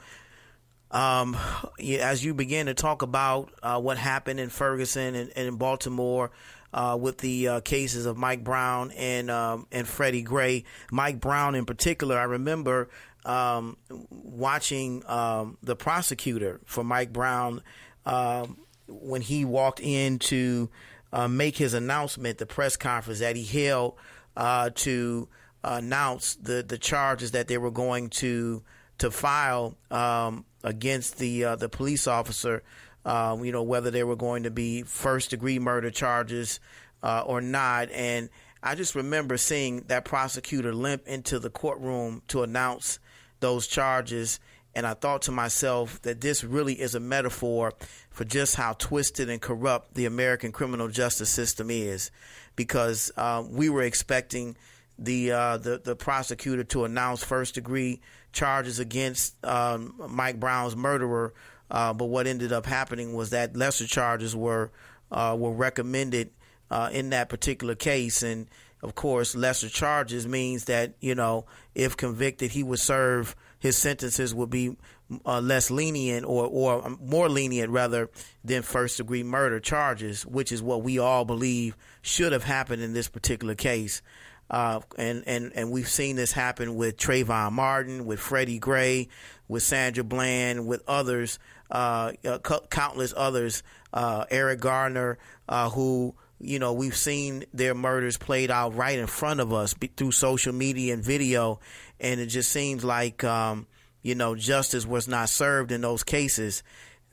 um, as you begin to talk about uh, what happened in Ferguson and, and in Baltimore, uh, with the uh, cases of Mike Brown and um, and Freddie Gray. Mike Brown, in particular, I remember um, watching um, the prosecutor for Mike Brown um, when he walked in to uh, make his announcement, the press conference that he held uh, to announce the the charges that they were going to to file um, against the uh, the police officer uh, you know, whether there were going to be first degree murder charges uh, or not. And I just remember seeing that prosecutor limp into the courtroom to announce those charges. And I thought to myself that this really is a metaphor for just how twisted and corrupt the American criminal justice system is. Because uh, we were expecting the, uh, the the prosecutor to announce first degree charges against um, Mike Brown's murderer, uh, but what ended up happening was that lesser charges were uh, were recommended uh, in that particular case, and of course, lesser charges means that you know if convicted, he would serve his sentences would be uh, less lenient or or more lenient rather than first degree murder charges, which is what we all believe should have happened in this particular case. Uh, and, and, and we've seen this happen with Trayvon Martin, with Freddie Gray, with Sandra Bland, with others, uh, uh countless others, uh, Eric Garner, uh, who, you know, we've seen their murders played out right in front of us through social media and video. And it just seems like, um, you know, justice was not served in those cases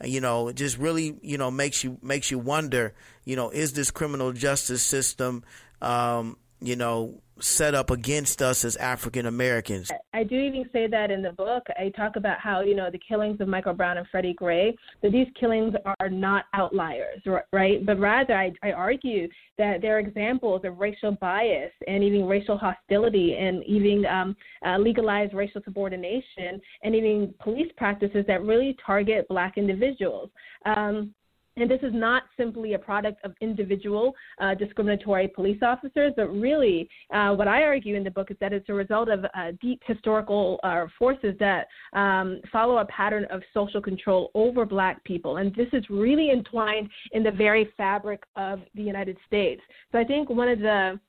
you know, it just really, you know, makes you makes you wonder, you know, is this criminal justice system, um, you know, set up against us as African Americans. I do even say that in the book. I talk about how, you know, the killings of Michael Brown and Freddie Gray, that these killings are not outliers, right? But rather, I, I argue that they're examples of racial bias and even racial hostility and even um, uh, legalized racial subordination and even police practices that really target black individuals. Um, and this is not simply a product of individual uh, discriminatory police officers, but really, uh, what I argue in the book is that it's a result of uh, deep historical uh, forces that um, follow a pattern of social control over black people. And this is really entwined in the very fabric of the United States. So I think one of the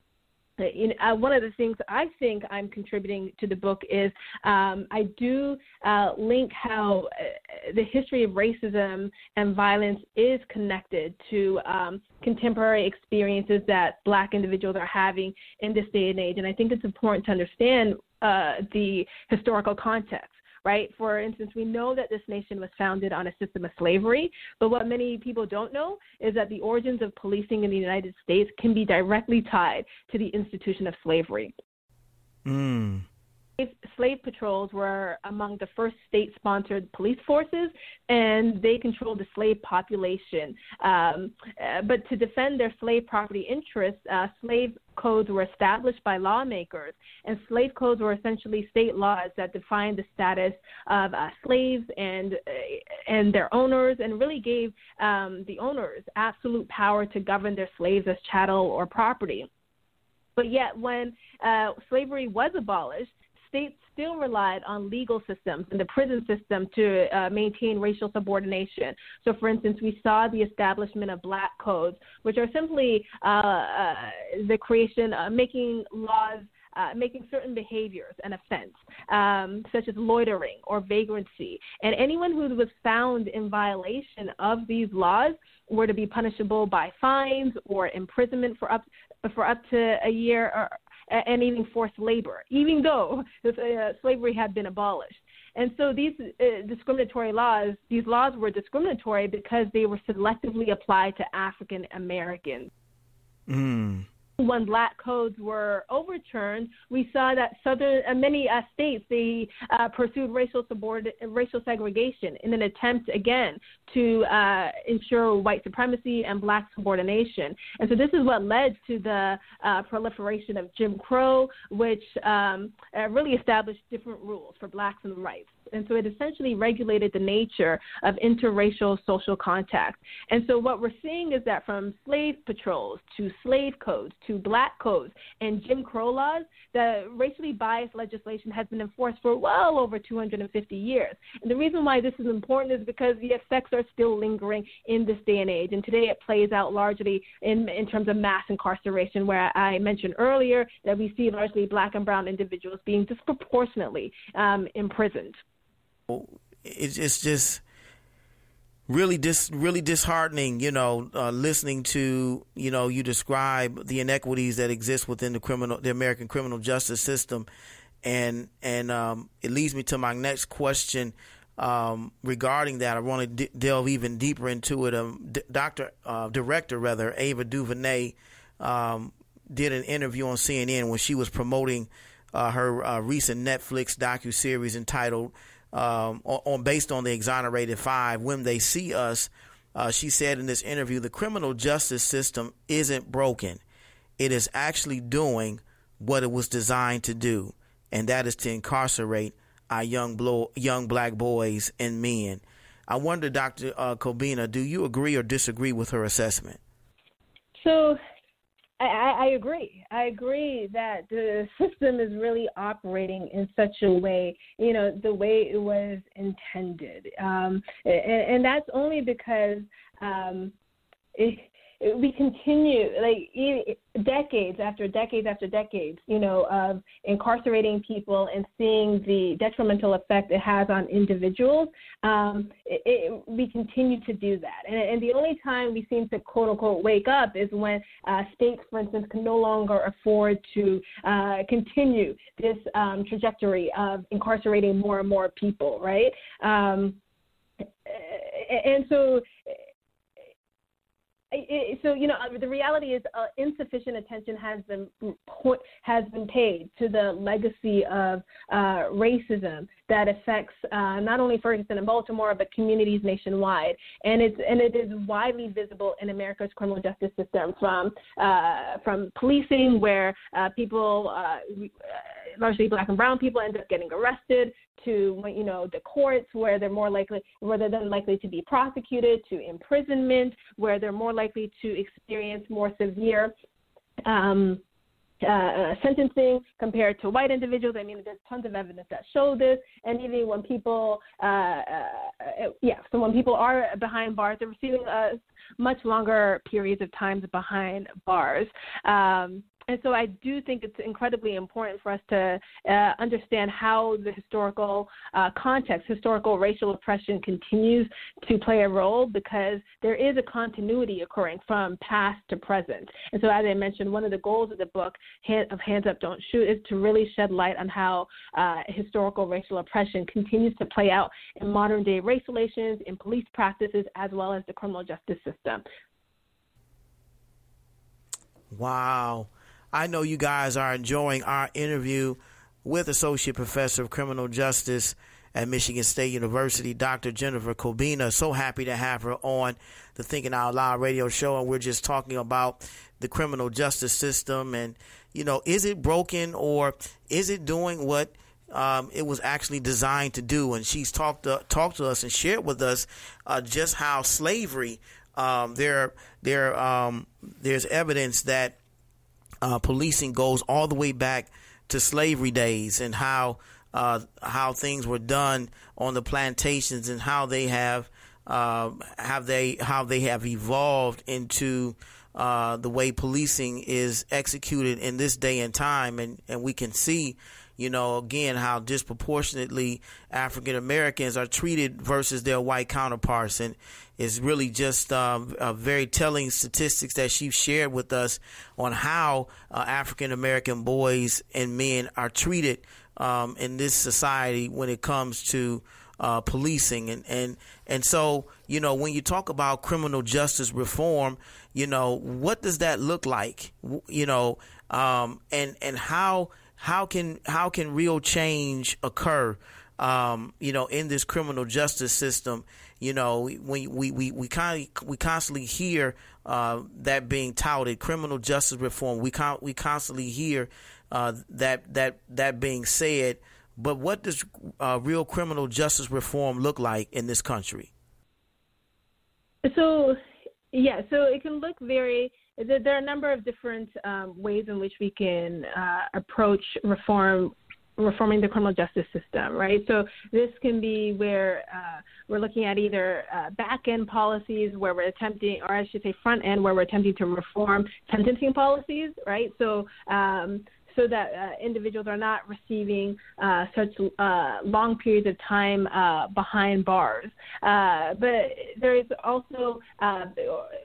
in, uh, one of the things I think I'm contributing to the book is um, I do uh, link how uh, the history of racism and violence is connected to um, contemporary experiences that Black individuals are having in this day and age. And I think it's important to understand uh, the historical context right? For instance, we know that this nation was founded on a system of slavery, but what many people don't know is that the origins of policing in the United States can be directly tied to the institution of slavery. Mm slave patrols were among the first state sponsored police forces, and they controlled the slave population. Um, uh, but to defend their slave property interests, uh, slave codes were established by lawmakers, and slave codes were essentially state laws that defined the status of uh, slaves and uh, and their owners, and really gave um, the owners absolute power to govern their slaves as chattel or property. But yet, when uh, slavery was abolished, states still relied on legal systems and the prison system to uh, maintain racial subordination. So, for instance, we saw the establishment of black codes, which are simply uh, uh, the creation, uh, making laws. Uh, making certain behaviors an offense, um, such as loitering or vagrancy. And anyone who was found in violation of these laws were to be punishable by fines or imprisonment for up for up to a year or, and even forced labor, even though (laughs) uh, slavery had been abolished. And so these uh, discriminatory laws, these laws were discriminatory because they were selectively applied to African Americans. Mm when black codes were overturned, we saw that southern uh, many uh, states they uh, pursued racial subordin- racial segregation in an attempt again to uh, ensure white supremacy and black subordination. And so this is what led to the uh, proliferation of Jim Crow, which um, uh, really established different rules for blacks and whites. And so it essentially regulated the nature of interracial social contact. And so what we're seeing is that from slave patrols to slave codes to black codes and Jim Crow laws, the racially biased legislation has been enforced for well over 250 years. And the reason why this is important is because the effects are still lingering in this day and age. And today it plays out largely in, in terms of mass incarceration, where I mentioned earlier that we see largely black and brown individuals being disproportionately um, imprisoned. It's, it's just really dis really disheartening, you know, uh, listening to you know you describe the inequities that exist within the criminal the American criminal justice system, and and um, it leads me to my next question um, regarding that. I want to d- delve even deeper into it. Um, D- Doctor uh, Director rather Ava DuVernay. Um, did an interview on CNN when she was promoting uh, her uh, recent Netflix docu series entitled um, on, on, based on the Exonerated Five. When they see us, uh, she said in this interview, the criminal justice system isn't broken; it is actually doing what it was designed to do, and that is to incarcerate our young blo- young black boys and men. I wonder, Dr. Uh, Cobbina, do you agree or disagree with her assessment? So I, I agree. I agree that the system is really operating in such a way, you know, the way it was intended. Um, and, and that's only because um, it, we continue like decades after decades after decades, you know, of incarcerating people and seeing the detrimental effect it has on individuals. Um, it, it, we continue to do that, and, and, the only time we seem to quote unquote wake up is when uh, states, for instance, can no longer afford to uh, continue this um, trajectory of incarcerating more and more people, right? Um, and so so you know the reality is uh, insufficient attention has been has been paid to the legacy of uh, racism that affects uh, not only Ferguson and Baltimore but communities nationwide, and it's and it is widely visible in America's criminal justice system from uh, from policing where uh, people uh, largely black and brown people end up getting arrested to you know the courts where they're more likely where they're than likely to be prosecuted to imprisonment where they're more likely to experience more severe um, uh, sentencing compared to white individuals. I mean, there's tons of evidence that show this. And even when people, uh, uh, yeah, so when people are behind bars, they're receiving uh, much longer periods of times behind bars. Um, and so I do think it's incredibly important for us to uh, understand how the historical uh, context, historical racial oppression continues to play a role because there is a continuity occurring from past to present. And so, as I mentioned, one of the goals of the book, of Hands Up, Don't Shoot, is to really shed light on how uh, historical racial oppression continues to play out in modern day race relations, in police practices, as well as the criminal justice system. Wow. I know you guys are enjoying our interview with Associate Professor of Criminal Justice at Michigan State University, Dr. Jennifer Cobbina. So happy to have her on the Thinking Out Loud radio show. And we're just talking about the criminal justice system and, you know, is it broken or is it doing what um, it was actually designed to do? And she's talked to, talked to us and shared with us uh, just how slavery, um, there, there, um, there's evidence that uh, policing goes all the way back to slavery days and how uh, how things were done on the plantations and how they have uh, have they how they have evolved into uh, the way policing is executed in this day and time. And, and we can see you know, again, how disproportionately African Americans are treated versus their white counterparts. And it's really just um, very telling statistics that she shared with us on how uh, African American boys and men are treated um, in this society when it comes to uh, policing and, and and so you know when you talk about criminal justice reform you know what does that look like you know um, and and how how can how can real change occur? Um, you know, in this criminal justice system, you know, we we we we kind we constantly hear uh, that being touted, criminal justice reform. We con- we constantly hear uh, that that that being said. But what does uh, real criminal justice reform look like in this country? So, yeah, so it can look very there are a number of different um, ways in which we can uh, approach reform reforming the criminal justice system, right? So this can be where uh, we're looking at either uh, back end policies where we're attempting, or I should say front end, where we're attempting to reform sentencing policies, right? So um, so that uh, individuals are not receiving uh, such uh, long periods of time uh, behind bars. Uh, but there is also uh,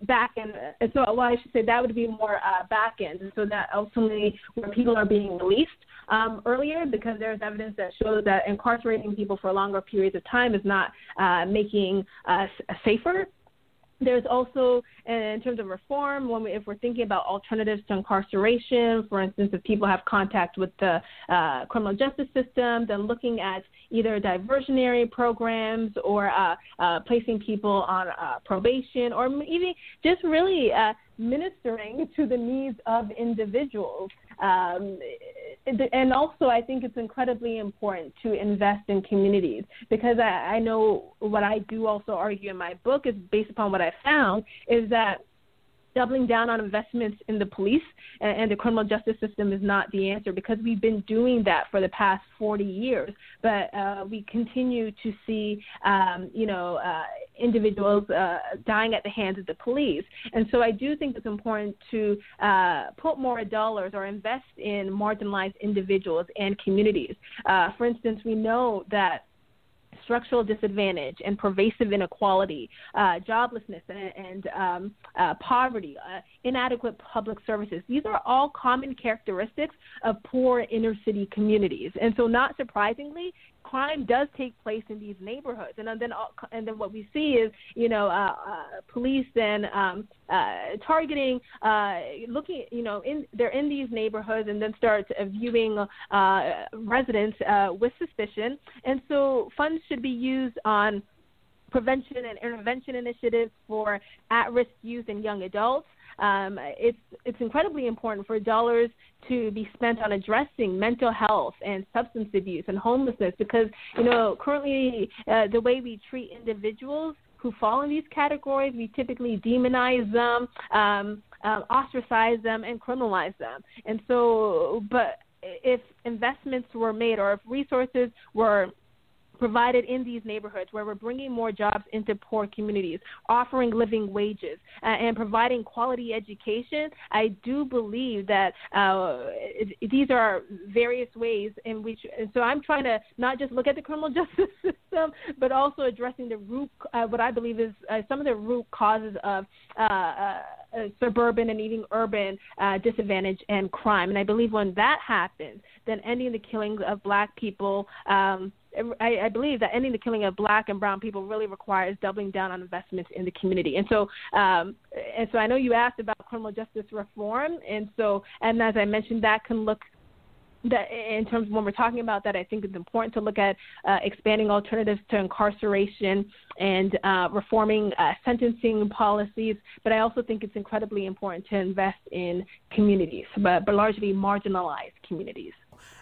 back end, so well, I should say that would be more back end, and so that ultimately where people are being released um, earlier because there's evidence that shows that incarcerating people for longer periods of time is not making us safer there's also, in terms of reform, when we, if we're thinking about alternatives to incarceration, for instance, if people have contact with the uh, criminal justice system, then looking at either diversionary programs or uh, uh, placing people on uh, probation, or even just really uh, ministering to the needs of individuals. Um, and also, I think it's incredibly important to invest in communities because I, I know what I do also argue in my book is based upon what I found is that doubling down on investments in the police and, and, the criminal justice system is not the answer because we've been doing that for the past 40 years. But uh, we continue to see, um, you know, uh, individuals uh, dying at the hands of the police. And so I do think it's important to uh, put more dollars or invest in marginalized individuals and communities. Uh, for instance, we know that structural disadvantage and pervasive inequality, uh, joblessness and, and um, uh, poverty, uh, inadequate public services. These are all common characteristics of poor inner city communities. And so, not surprisingly, crime does take place in these neighborhoods, and then and then what we see is you know uh, uh, police then um, uh, targeting, uh, looking you know in they're in these neighborhoods and then start viewing uh, residents uh, with suspicion, and so funds should be used on prevention and intervention initiatives for at-risk youth and young adults um, it's it's incredibly important for dollars to be spent on addressing mental health and substance abuse and homelessness because you know currently uh, the way we treat individuals who fall in these categories, we typically demonize them, um, uh, ostracize them, and criminalize them. And so, but if investments were made or if resources were provided in these neighborhoods where we're bringing more jobs into poor communities, offering living wages, uh, and providing quality education, I do believe that uh, these are various ways in which. And so I'm trying to not just look at the criminal (laughs) justice system, but also addressing the root, uh, what I believe is uh, some of the root causes of uh, uh, suburban and even urban disadvantage and crime. And I believe when that happens, then ending the killings of black people. Um, I, I believe that ending the killing of black and brown people really requires doubling down on investments in the community. And so, um, and so I know you asked about criminal justice reform, and so, and as I mentioned, that can look that in terms of when we're talking about that, I think it's important to look at uh, expanding alternatives to incarceration and uh, reforming uh, sentencing policies. But I also think it's incredibly important to invest in communities, but, but largely marginalized communities.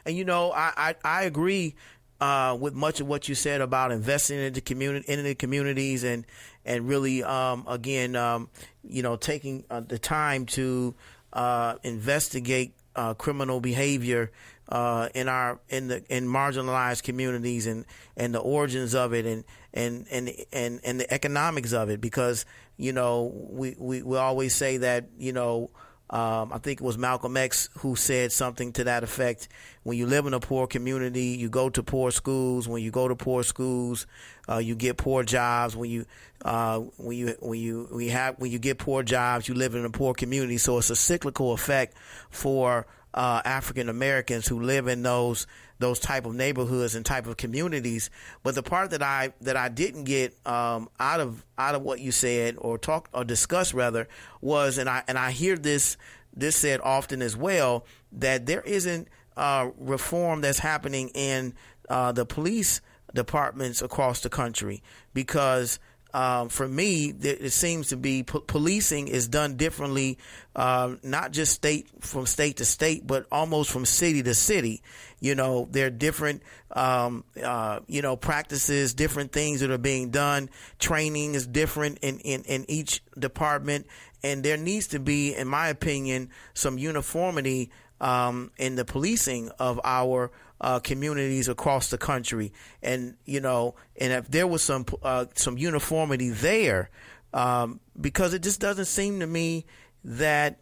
And you know, I, I, I agree uh, with much of what you said about investing in the community, in the communities, and and really, um, again, um, you know, taking uh, the time to uh, investigate uh, criminal behavior uh, in our in the in marginalized communities and and the origins of it and and and and and the economics of it because you know we we, we always say that you know um, I think it was Malcolm X who said something to that effect. When you live in a poor community, you go to poor schools. When you go to poor schools, uh, you get poor jobs. When you uh, when you when you you have when you get poor jobs, you live in a poor community. So it's a cyclical effect for uh, African Americans who live in those those type of neighborhoods and type of communities. But the part that I that I didn't get um, out of out of what you said or talked or discuss rather was, and I and I hear this this said often as well that there isn't uh, reform that's happening in uh, the police departments across the country because um, for me, it seems to be po- policing is done differently, uh, not just state from state to state, but almost from city to city. You know, there are different, um, uh, you know, practices, different things that are being done. Training is different in, in, in each department. And there needs to be, in my opinion, some uniformity um, in the policing of our uh, communities across the country. And you know, and if there was some uh, some uniformity there, um, because it just doesn't seem to me that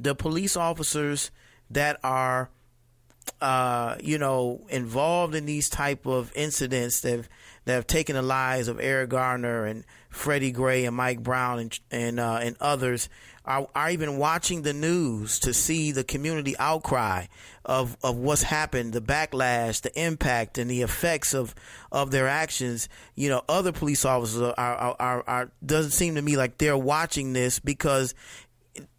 the police officers that are uh, you know, involved in these type of incidents that have, that have taken the lives of Eric Garner and Freddie Gray and Mike Brown and and uh, and others are, are even watching the news to see the community outcry of, of what's happened, the backlash, the impact, and the effects of, of their actions, you know, other police officers are, are, are, are doesn't seem to me like they're watching this because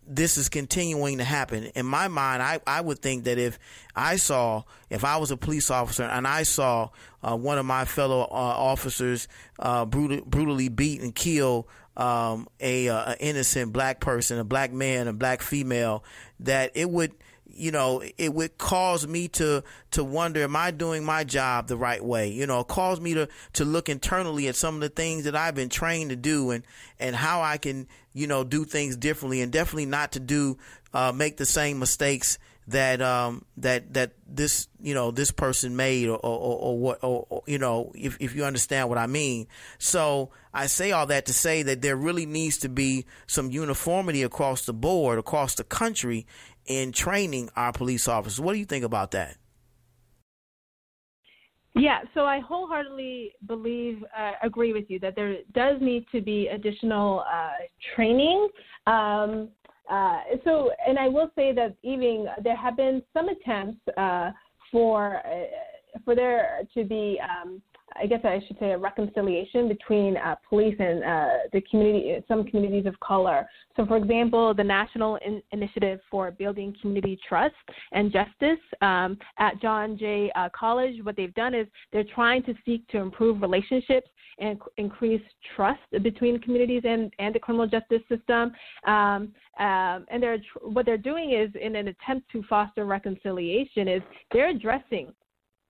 this is continuing to happen. In my mind, I, I would think that if I saw, if I was a police officer and I saw uh, one of my fellow uh, officers uh, brutal, brutally beat and kill um, a, uh, a innocent black person, a black man, a black female, that it would you know, it would cause me to to wonder, am I doing my job the right way? You know, it caused me to to look internally at some of the things that I've been trained to do and and how I can, you know, do things differently and definitely not to do uh, make the same mistakes that um that that this you know this person made or or, or what or, or, you know if if you understand what I mean. So I say all that to say that there really needs to be some uniformity across the board across the country in training our police officers. What do you think about that? Yeah, so I wholeheartedly believe, uh, agree with you that there does need to be additional uh, training. Um, uh, so, and I will say that even there have been some attempts uh, for uh, for there to be um, I guess I should say a reconciliation between uh, police and uh, the community, some communities of color. So, for example, the National in- Initiative for Building Community Trust and Justice um, at John Jay uh, College, what they've done is they're trying to seek to improve relationships and increase trust between communities and, and the criminal justice system. Um, um, and they're what they're doing is, in an attempt to foster reconciliation, is they're addressing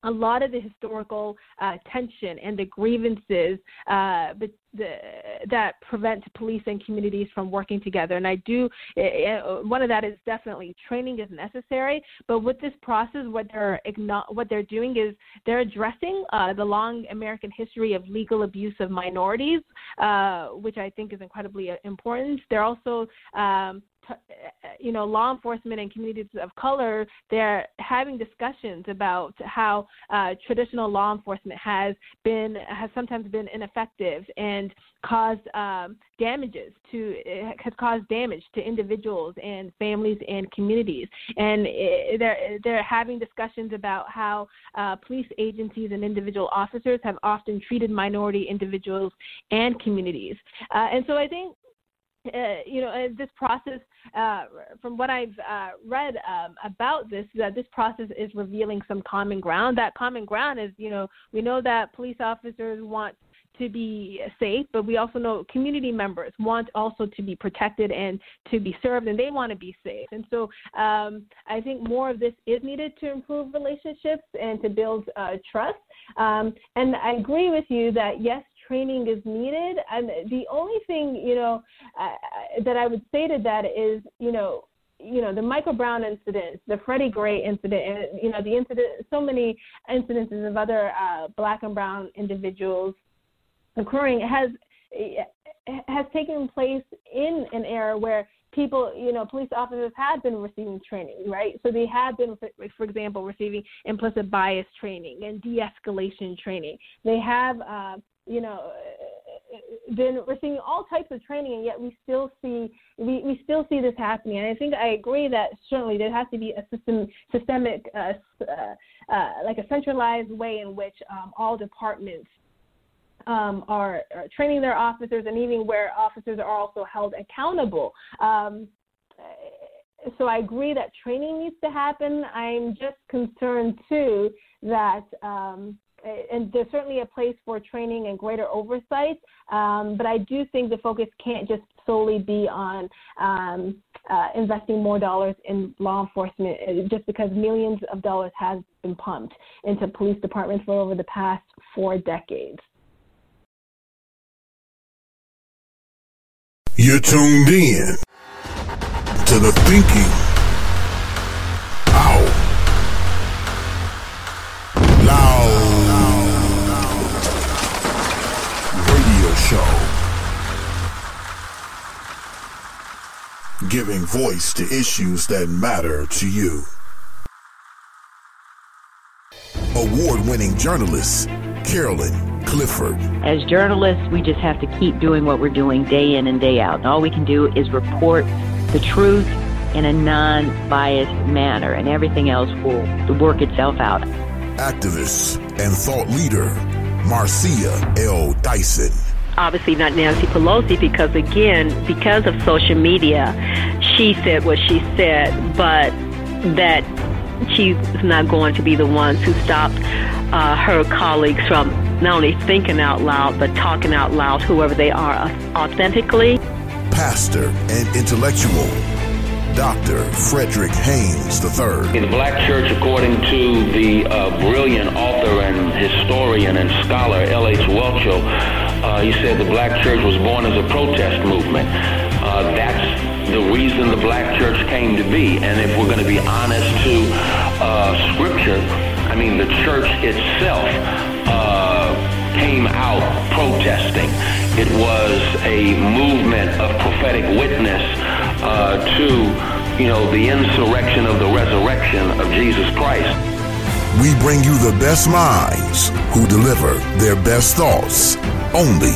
a lot of the historical uh, tension and the grievances uh, the, that prevent police and communities from working together. And I do, uh, one of that is definitely training is necessary. But with this process, what they're what they're doing is they're addressing uh, the long American history of legal abuse of minorities, uh, which I think is incredibly uh, important. They're also um, you know, law enforcement and communities of color, they're having discussions about how uh, traditional law enforcement has been has sometimes been ineffective and caused um, damages to has caused damage to individuals and families and communities. And it, they're they're having discussions about how uh, police agencies and individual officers have often treated minority individuals and communities. Uh, and so I think uh, you know, uh, this process, uh, from what I've uh, read um, about this, that this process is revealing some common ground. That common ground is, you know, we know that police officers want to be safe, but we also know community members want also to be protected and to be served, and they want to be safe. And so um, I think more of this is needed to improve relationships and to build uh, trust. Um, and I agree with you that yes, training is needed. And the only thing, you know, uh, that I would say to that is, you know, you know the Michael Brown incident, the Freddie Gray incident, and you know the incident, so many incidences of other uh, black and brown individuals occurring has has taken place in an era where people, you know, police officers had been receiving training, right? So they had been, for example, receiving implicit bias training and de-escalation training. They have, uh, you know, been receiving all types of training, and yet we still see we, we still see this happening. And I think I agree that certainly there has to be a system systemic, uh, uh, uh, like a centralized way in which um, all departments um, are, are, training their officers, and even where officers are also held accountable. Um, so I agree that training needs to happen. I'm just concerned too that um, and there's certainly a place for training and greater oversight. Um, but I do think the focus can't just solely be on um, uh, investing more dollars in law enforcement, uh, just because millions of dollars has been pumped into police departments for over the past four decades. You're tuned in to the Thinking Giving voice to issues that matter to you. Award winning journalist Carolyn Clifford. As journalists, we just have to keep doing what we're doing day in and day out. And all we can do is report the truth in a non biased manner, and everything else will work itself out. Activist and thought leader, Marcia L. Dyson. Obviously, not Nancy Pelosi, because again, because of social media, she said what she said, but that she's not going to be the ones who stop uh, her colleagues from not only thinking out loud, but talking out loud, whoever they are, authentically. Pastor and intellectual, Dr. Frederick Haynes III. In the black church, according to the uh, brilliant author and historian and scholar L.H. Welcho, uh, he said the black church was born as a protest movement. Uh, that's the reason the black church came to be. And if we're going to be honest to uh, scripture, I mean, the church itself uh, came out protesting. It was a movement of prophetic witness uh, to, you know, the insurrection of the resurrection of Jesus Christ. We bring you the best minds who deliver their best thoughts only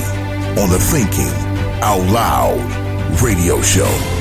on the Thinking Out Loud radio show.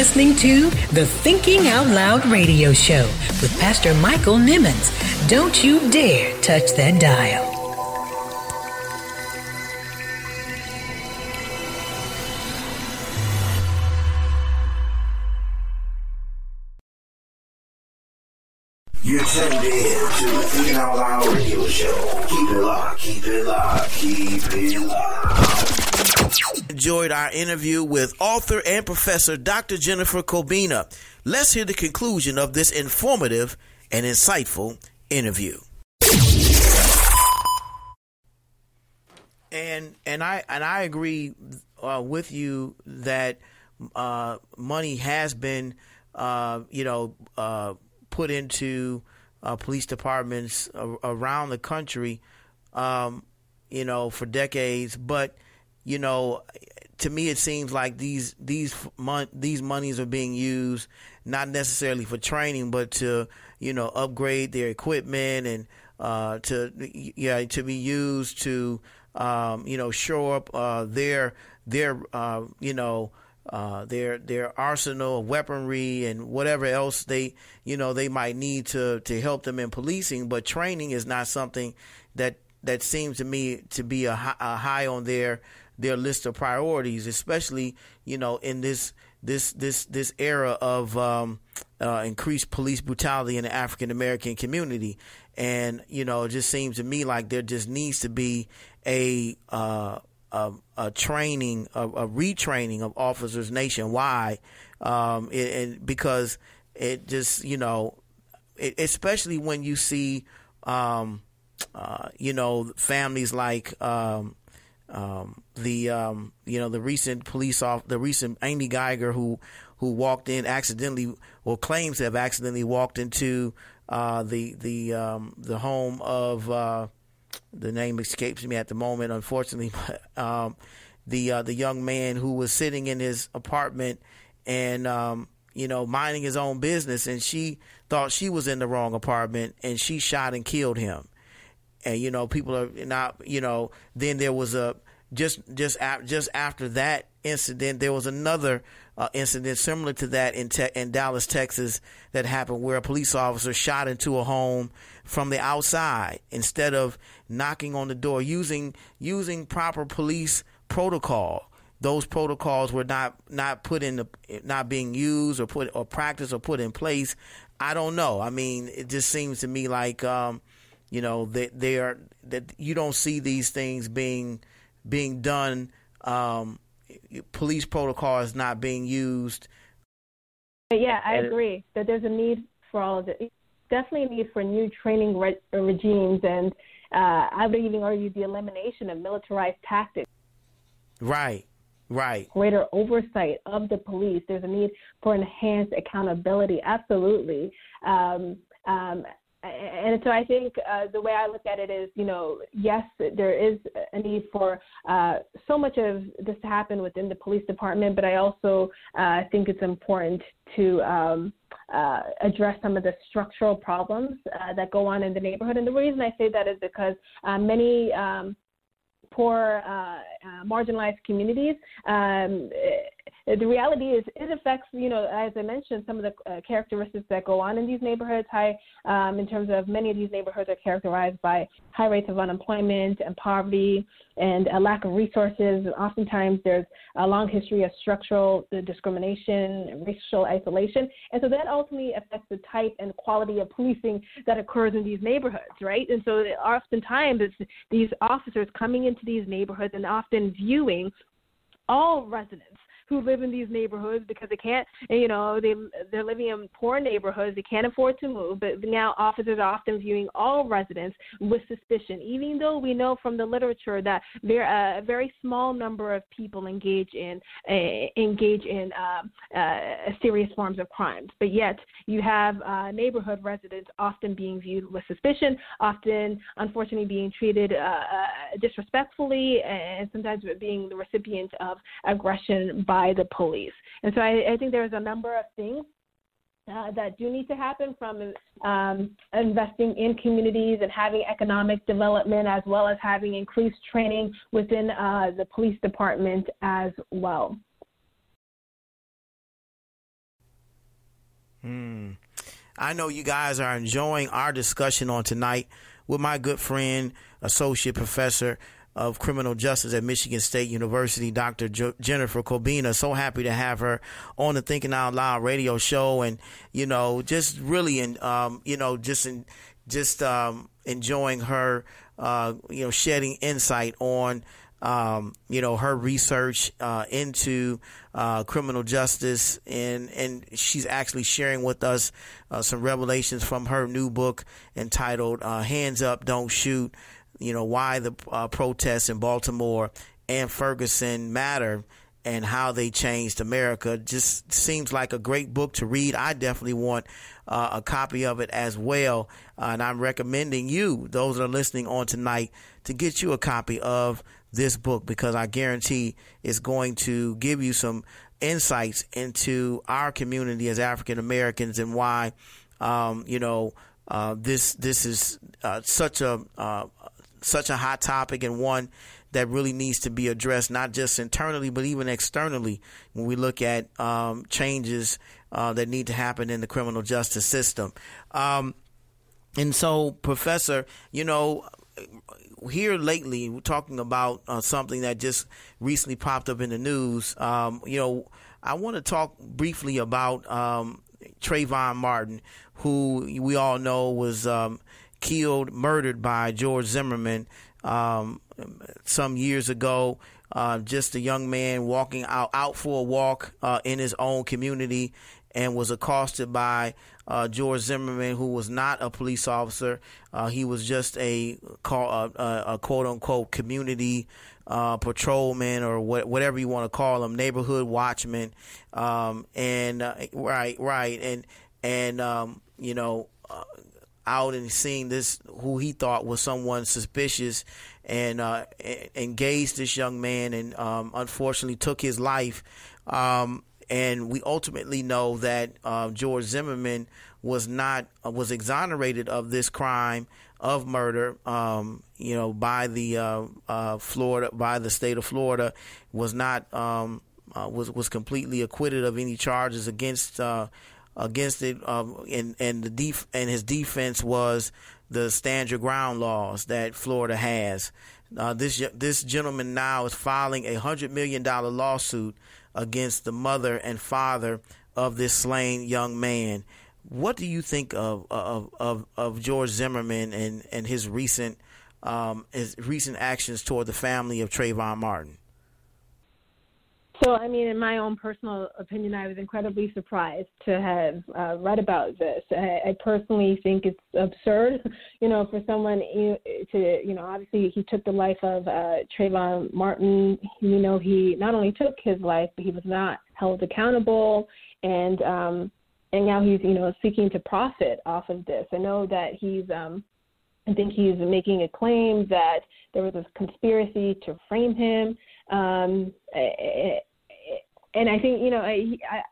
Listening to the Thinking Out Loud radio show with Pastor Michael Nimmons. Don't you dare touch that dial. You're tuned in to the Thinking Out Loud radio show. Keep it locked, keep it locked, keep it locked. Enjoyed our interview with author and professor Dr. Jennifer Cobbina. Let's hear the conclusion of this informative and insightful interview. And and I and I agree uh, with you that uh, money has been, uh, you know, uh, put into uh, police departments around the country, um, you know, for decades. But you know, to me, it seems like these these mon- these monies are being used not necessarily for training, but to you know upgrade their equipment and uh, to yeah to be used to um, you know shore up uh, their their uh, you know uh, their their arsenal of weaponry and whatever else they you know they might need to to help them in policing. But training is not something that that seems to me to be a, a high on their their list of priorities, especially you know in this this this this era of um, uh, increased police brutality in the African American community, and you know it just seems to me like there just needs to be a uh, a, a training, a, a retraining of officers nationwide, um, and because it just you know, it, especially when you see, um, uh, you know, families like. Um, um, the um, you know the recent police off the recent Amy Guyger who who walked in accidentally or claims to have accidentally walked into uh, the the um, the home of uh, the name escapes me at the moment unfortunately (laughs) but um, the uh, the young man who was sitting in his apartment and um, you know minding his own business and she thought she was in the wrong apartment and she shot and killed him and you know people are not you know then there was a just just just after that incident there was another uh, incident similar to that in te- in Dallas Texas that happened where a police officer shot into a home from the outside instead of knocking on the door using using proper police protocol those protocols were not not put in the not being used or put or practiced or put in place. I don't know. I mean, it just seems to me like um, you know that they are that you don't see these things being being done. Um, police protocols not being used. Yeah, I agree that there's a need for all of it. Definitely a need for new training re- regimes, and uh, I would even argue the elimination of militarized tactics. Right, right. Greater oversight of the police. There's a need for enhanced accountability. Absolutely. Um, um, and so I think uh, the way I look at it is, you know, yes, there is a need for uh, so much of this to happen within the police department, but I also uh, think it's important to um, uh, address some of the structural problems uh, that go on in the neighborhood. And the reason I say that is because uh, many um, poor, marginalized communities. Um, the reality is, it affects, you know, as I mentioned, some of the uh, characteristics that go on in these neighborhoods. High, um, in terms of many of these neighborhoods are characterized by high rates of unemployment and poverty and a lack of resources. Oftentimes, there's a long history of structural discrimination, racial isolation, and so that ultimately affects the type and quality of policing that occurs in these neighborhoods, right? And so, oftentimes, it's these officers coming into these neighborhoods and often viewing all residents who live in these neighborhoods because they can't, you know, they they're living in poor neighborhoods. They can't afford to move. But now officers are often viewing all residents with suspicion, even though we know from the literature that there are a very small number of people engage in uh, engage in uh, uh, serious forms of crimes. But yet you have uh, neighborhood residents often being viewed with suspicion, often unfortunately being treated uh, uh, disrespectfully, and sometimes being the recipient of aggression by by the police. And so I, I think there's a number of things uh, that do need to happen from um, investing in communities and having economic development as well as having increased training within uh, the police department as well. Hmm. I know you guys are enjoying our discussion on tonight with my good friend, associate professor of criminal justice at Michigan State University, Dr. Jo- Jennifer Cobbina. So happy to have her on the Thinking Out Loud radio show, and you know, just really, and um, you know, just in, just um, enjoying her, uh, you know, shedding insight on. Um, you know, her research, uh, into, uh, criminal justice and, and she's actually sharing with us, uh, some revelations from her new book entitled, uh, Hands Up, Don't Shoot, you know, why the uh, protests in Baltimore and Ferguson matter and how they changed America. Just seems like a great book to read. I definitely want uh, a copy of it as well. Uh, and I'm recommending you, those that are listening on tonight, to get you a copy of this book because I guarantee it's going to give you some insights into our community as African Americans and why, um, you know, uh, this this is uh, such a uh, such a hot topic and one that really needs to be addressed, not just internally, but even externally when we look at um, changes uh, that need to happen in the criminal justice system. Um, and so, Professor, you know, here lately, we're talking about uh, something that just recently popped up in the news. Um, you know, I want to talk briefly about um, Trayvon Martin, who we all know was um, killed, murdered by George Zimmerman um, some years ago. Uh, just a young man walking out out for a walk uh, in his own community and was accosted by uh, George Zimmerman, who was not a police officer. Uh, he was just a, uh, a quote unquote community uh, patrolman or what, whatever you want to call him, neighborhood watchman. Um, and right, right, and and um, you know out and seeing this who he thought was someone suspicious and uh, engaged this young man and um, unfortunately took his life. Um, and we ultimately know that uh, George Zimmerman was not uh, was exonerated of this crime of murder. Um, you know, by the uh, uh, Florida by the state of Florida was not um, uh, was was completely acquitted of any charges against against it, um, and and the def- and his defense was the stand your ground laws that Florida has. Uh, this this gentleman now is filing a hundred million dollar lawsuit against the mother and father of this slain young man. What do you think of of of, of George Zimmerman and and his recent um, his recent actions toward the family of Trayvon Martin? So, I mean, in my own personal opinion, I was incredibly surprised to have uh, read about this. I, I personally think it's absurd, (laughs) you know, for someone to, you know, obviously he took the life of uh, Trayvon Martin. You know, he not only took his life, but he was not held accountable, and um, and now he's, you know, seeking to profit off of this. I know that he's. Um, I think he's making a claim that there was a conspiracy to frame him. Um, and I think you know,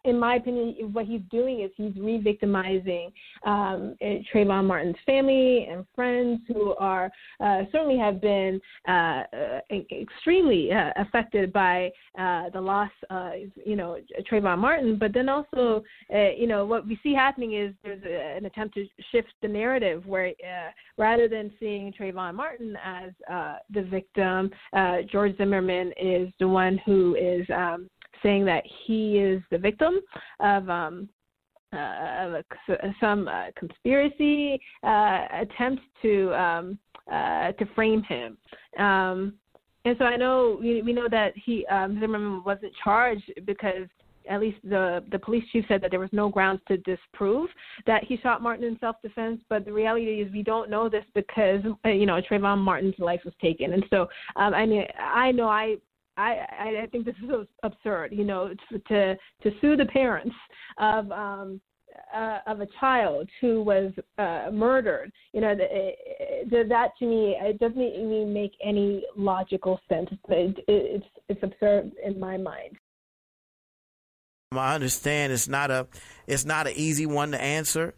in my opinion, what he's doing is he's re-victimizing um, eh, Trayvon Martin's family and friends who are uh, certainly have been uh, uh extremely uh, affected by uh, the loss, of you know, Trayvon Martin. But then also, uh, you know, what we see happening is there's a, an attempt to shift the narrative where rather than seeing Trayvon Martin as the victim, George Zimmerman is the one who is um, saying that he is the victim of um, uh, a, some uh, conspiracy uh, attempt to um, uh, to frame him. Um, and so I know we, we know that he um, Zimmerman wasn't charged because at least the the police chief said that there was no grounds to disprove that he shot Martin in self-defense. But the reality is we don't know this because uh, you know Trayvon Martin's life was taken, and so um, I mean I know I I, I think this is absurd. You know, to to sue the parents of um, uh, of a child who was uh, murdered. You know, that, that to me it doesn't even make any logical sense. It, it's it's absurd in my mind. I understand it's not a it's not an easy one to answer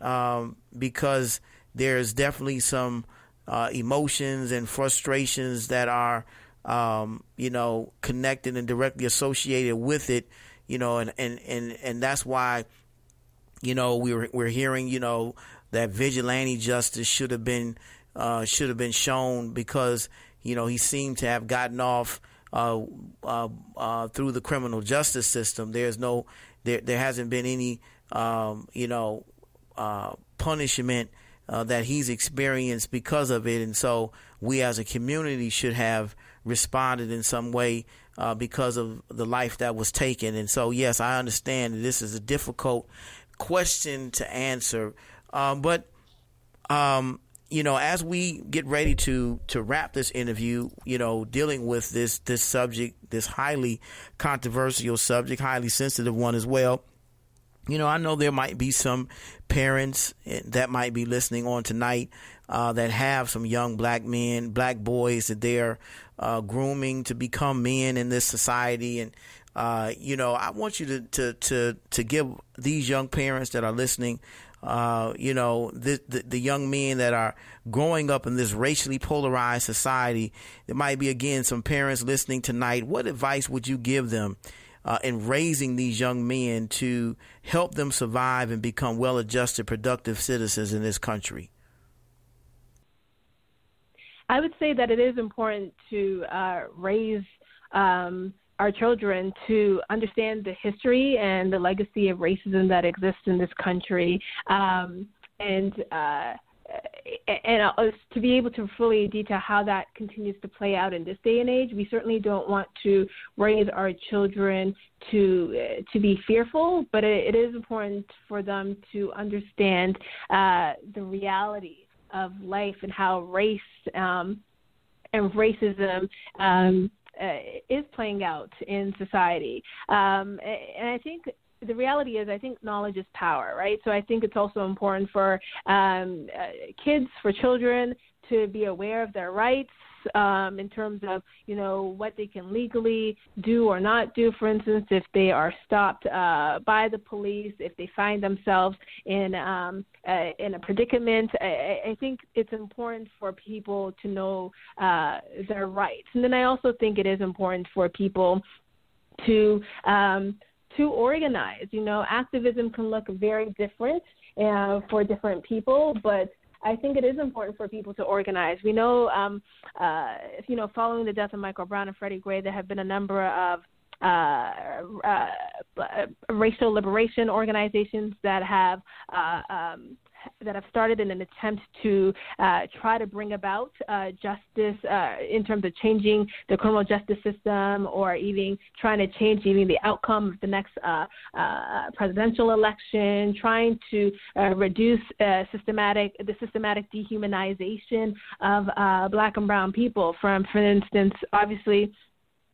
um, because there's definitely some uh, emotions and frustrations that are um, you know, connected and directly associated with it, you know, and, and, and, and that's why, you know, we're, we're hearing, you know, that vigilante justice should have been, uh, should have been shown because, you know, he seemed to have gotten off, uh, uh, uh, through the criminal justice system. There's no, there, there hasn't been any, um, you know, uh, punishment, uh, that he's experienced because of it. And so we as a community should have, responded in some way uh, because of the life that was taken. And so, yes, I understand this is a difficult question to answer. Um, but, um, you know, as we get ready to to wrap this interview, you know, dealing with this this subject, this highly controversial subject, highly sensitive one as well. You know, I know there might be some parents eh, that might be listening on tonight uh, that have some young black men, black boys that they're uh, grooming to become men in this society. And, uh, you know, I want you to, to, to, to give these young parents that are listening, uh, you know, the, the, the, young men that are growing up in this racially polarized society. There might be, again, some parents listening tonight. What advice would you give them? Uh, in raising these young men to help them survive and become well adjusted, productive citizens in this country? I would say that it is important to uh, raise um, our children to understand the history and the legacy of racism that exists in this country, um, and uh, and to be able to fully detail how that continues to play out in this day and age. We certainly don't want to raise our children to uh, to be fearful, but it, it is important for them to understand uh, the reality of life and how race um, and racism um, uh, is playing out in society. Um, and I think the reality is, I think knowledge is power, right? So I think it's also important for um, uh, kids, for children, to be aware of their rights um, in terms of you know what they can legally do or not do. For instance, if they are stopped uh, by the police, if they find themselves in um, uh, in a predicament, I, I think it's important for people to know uh, their rights. And then I also think it is important for people to um, to organize. You know, activism can look very different uh, for different people, but I think it is important for people to organize. We know, um, uh, you know, following the death of Michael Brown and Freddie Gray, there have been a number of uh, uh, racial liberation organizations that have uh, um, that have started in an attempt to uh, try to bring about uh, justice uh, in terms of changing the criminal justice system or even trying to change even the outcome of the next uh, uh, presidential election, trying to uh, reduce systematic the systematic dehumanization of black and brown people from, for instance, obviously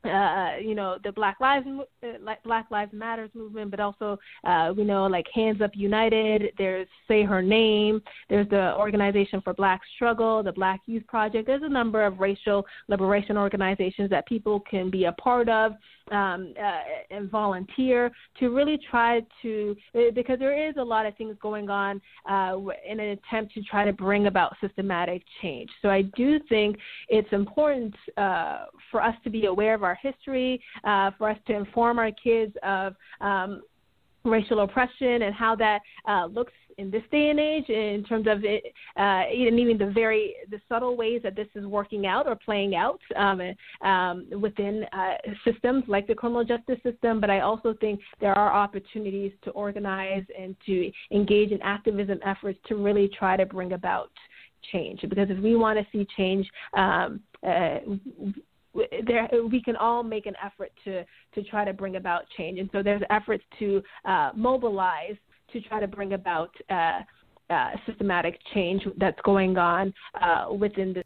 uh, you know the Black Lives uh, Black Lives Matters movement, but also uh, we know like Hands Up United. There's Say Her Name. There's the Organization for Black Struggle, the Black Youth Project. There's a number of racial liberation organizations that people can be a part of um, uh, and volunteer to really try to uh, because there is a lot of things going on uh, in an attempt to try to bring about systematic change. So I do think it's important uh, for us to be aware of our history, uh, for us to inform our kids of um, racial oppression and how that uh, looks in this day and age in terms of it, uh, even the very the subtle ways that this is working out or playing out um, um, within uh, systems like the criminal justice system. But I also think there are opportunities to organize and to engage in activism efforts to really try to bring about change. Because if we want to see change, um, uh, there we can all make an effort to to try to bring about change and so there's efforts to uh, mobilize to try to bring about uh, uh, systematic change that's going on uh, within the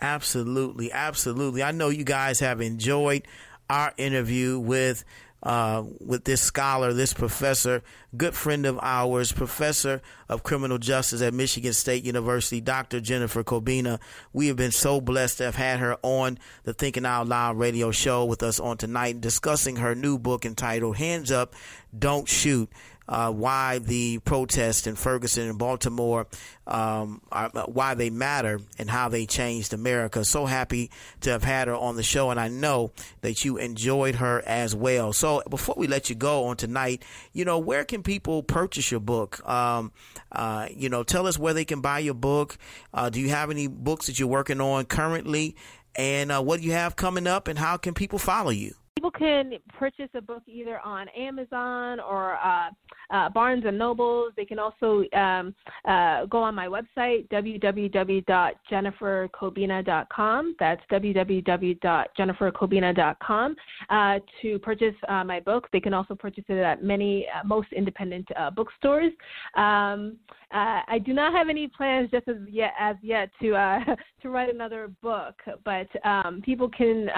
absolutely absolutely i know you guys have enjoyed our interview with uh, with this scholar, this professor, good friend of ours, professor of criminal justice at Michigan State University, Dr. Jennifer Cobbina. We have been so blessed to have had her on the Thinking Out Loud radio show with us on tonight, discussing her new book entitled Hands Up, Don't Shoot uh, why the protests in Ferguson and Baltimore, um, are, uh, why they matter and how they changed America. So happy to have had her on the show, and I know that you enjoyed her as well. So before we let you go on tonight, you know, where can people purchase your book? Um, uh, you know, tell us where they can buy your book. Uh, do you have any books that you're working on currently? And uh, what do you have coming up, and how can people follow you? People can purchase a book either on Amazon or uh, uh, Barnes and Nobles. They can also um, uh, go on my website www.jennifercobbina.com. That's www.jennifercobbina.com uh, to purchase uh, my book. They can also purchase it at many uh, most independent bookstores. Um, I do not have any plans just as yet as yet to (laughs) to write another book, but um, people can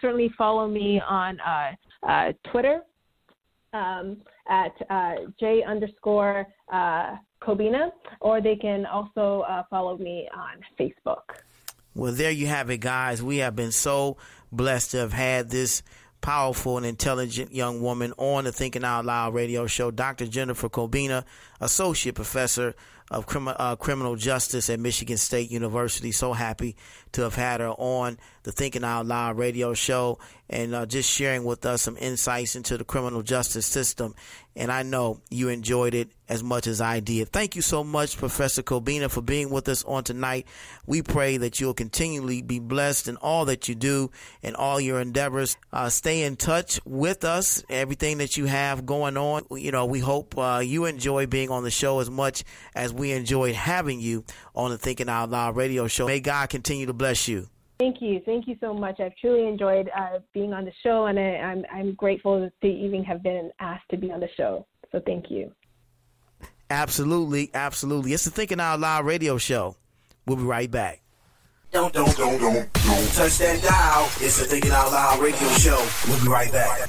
certainly follow me on on uh, uh, Twitter um, at uh, J underscore uh, Cobbina, or they can also follow me on Facebook. Well, there you have it, guys. We have been so blessed to have had this powerful and intelligent young woman on the Thinking Out Loud radio show, Dr. Jennifer Cobbina, Associate Professor of Crim- uh, Criminal Justice at Michigan State University. So happy to have had her on the Thinking Out Loud radio show and uh, just sharing with us some insights into the criminal justice system. And I know you enjoyed it as much as I did. Thank you so much, Professor Cobbina, for being with us on tonight. We pray that you'll continually be blessed in all that you do and all your endeavors. Uh, stay in touch with us, everything that you have going on. You know, we hope uh, you enjoy being on the show as much as we enjoyed having you on the Thinking Out Loud radio show. May God continue to bless you. Thank you. Thank you so much. I've truly enjoyed uh, being on the show, and I, I'm, I'm grateful to even have been asked to be on the show. So thank you. Absolutely. Absolutely. It's the Thinking Out Loud radio show. We'll be right back. Don't, don't, don't, don't, don't touch that dial. It's the Thinking Out Loud radio show. We'll be right back.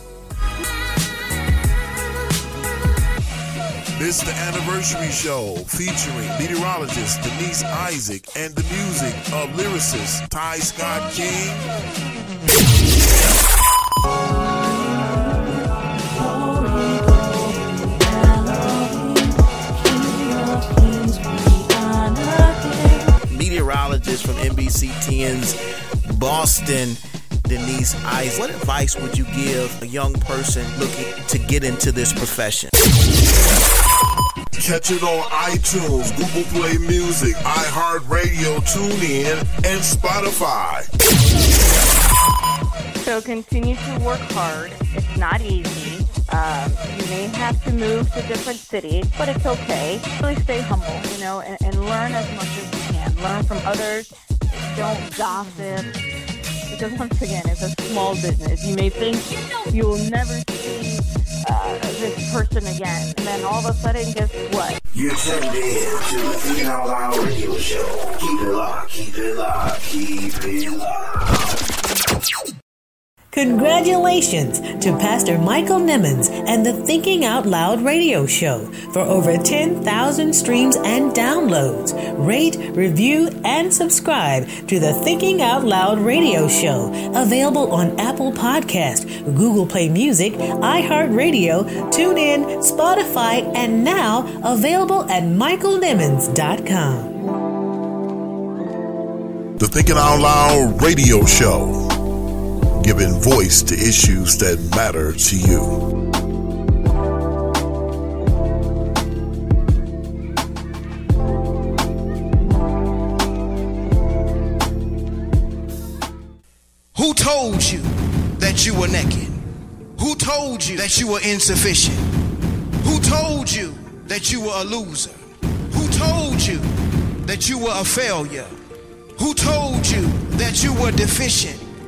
It's the anniversary show featuring meteorologist Denise Isaac and the music of lyricist Ty Scott King. Meteorologist from NBC 10's Boston Denise Ice, what advice would you give a young person looking to get into this profession? Catch it on iTunes, Google Play Music, iHeartRadio, TuneIn, and Spotify. So continue to work hard. It's not easy. Um, you may have to move to different cities, but it's okay. Really stay humble, you know, and, and learn as much as you can. Learn from others. Don't gossip. Because once again, it's a small business. You may think you will never see uh, this person again, and then all of a sudden, guess what? You're tuned in to the Out Loud radio show. Keep it locked, keep it locked, keep it locked. Congratulations to Pastor Michael Nimmons and the Thinking Out Loud radio show for over 10,000 streams and downloads. Rate, review, and subscribe to the Thinking Out Loud radio show. Available on Apple Podcast, Google Play Music, iHeartRadio, TuneIn, Spotify, and now available at michaelnimmons.com. The Thinking Out Loud radio show, giving voice to issues that matter to you. Who told you that you were naked? Who told you that you were insufficient? Who told you that you were a loser? Who told you that you were a failure? Who told you that you were deficient?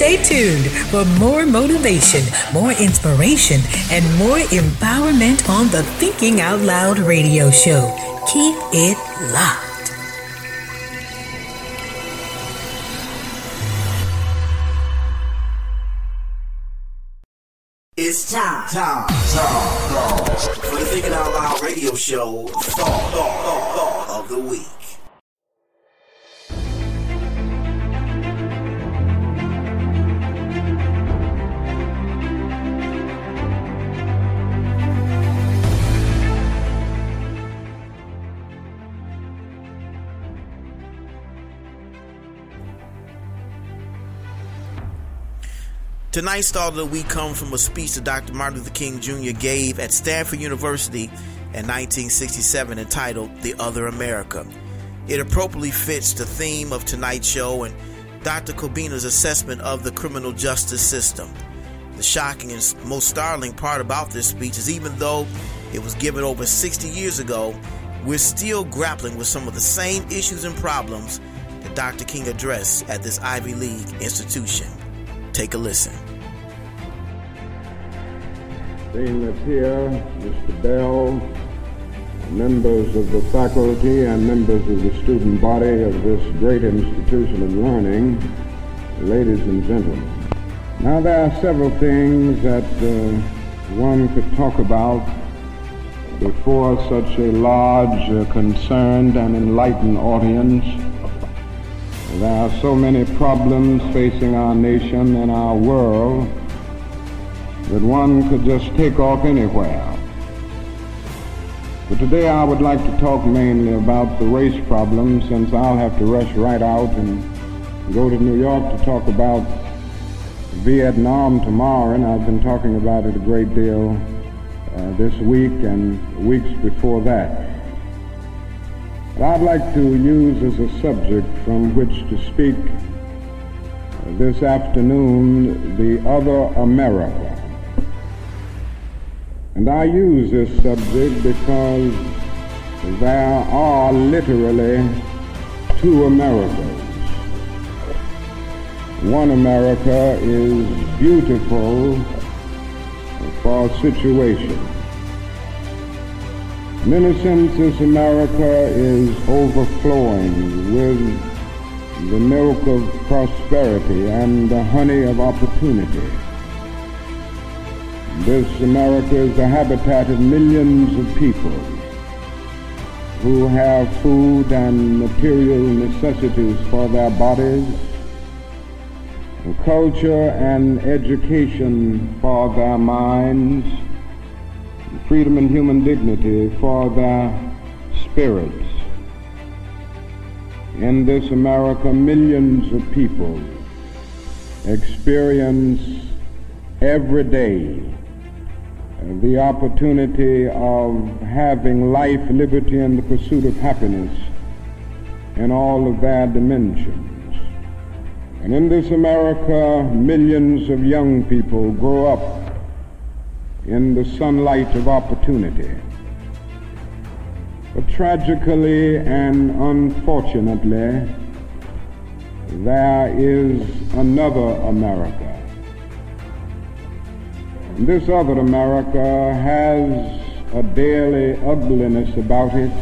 Stay tuned for more motivation, more inspiration, and more empowerment on the Thinking Out Loud radio show. Keep it locked. It's time, time, time, for the Thinking Out Loud radio show thought, thought, thought, thought of the week. Tonight's thought of the week comes from a speech that Dr. Martin Luther King Jr. gave at Stanford University in 1967 entitled The Other America. It appropriately fits the theme of tonight's show and Dr. Cobbina's assessment of the criminal justice system. The shocking and most startling part about this speech is even though it was given over 60 years ago, we're still grappling with some of the same issues and problems that Dr. King addressed at this Ivy League institution. Take a listen. That here, Mr. Bell, members of the faculty and members of the student body of this great institution of learning, ladies and gentlemen. Now there are several things that uh, one could talk about before such a large, uh, concerned, and enlightened audience. There are so many problems facing our nation and our world that one could just take off anywhere But today I would like to talk mainly about the race problem since I'll have to rush right out and go to New York to talk about Vietnam tomorrow, and I've been talking about it a great deal uh, this week and weeks before that. I'd like to use as a subject from which to speak uh, this afternoon the other America. And I use this subject because there are literally two Americas. One America is beautiful for situation. This America is overflowing with the milk of prosperity and the honey of opportunity. This America is the habitat of millions of people who have food and material necessities for their bodies culture and education for their minds, freedom and human dignity for their spirits. In this America, millions of people experience every day the opportunity of having life, liberty, and the pursuit of happiness in all of their dimensions. And in this America, millions of young people grow up in the sunlight of opportunity. But tragically and unfortunately, there is another America. And this other America has a daily ugliness about it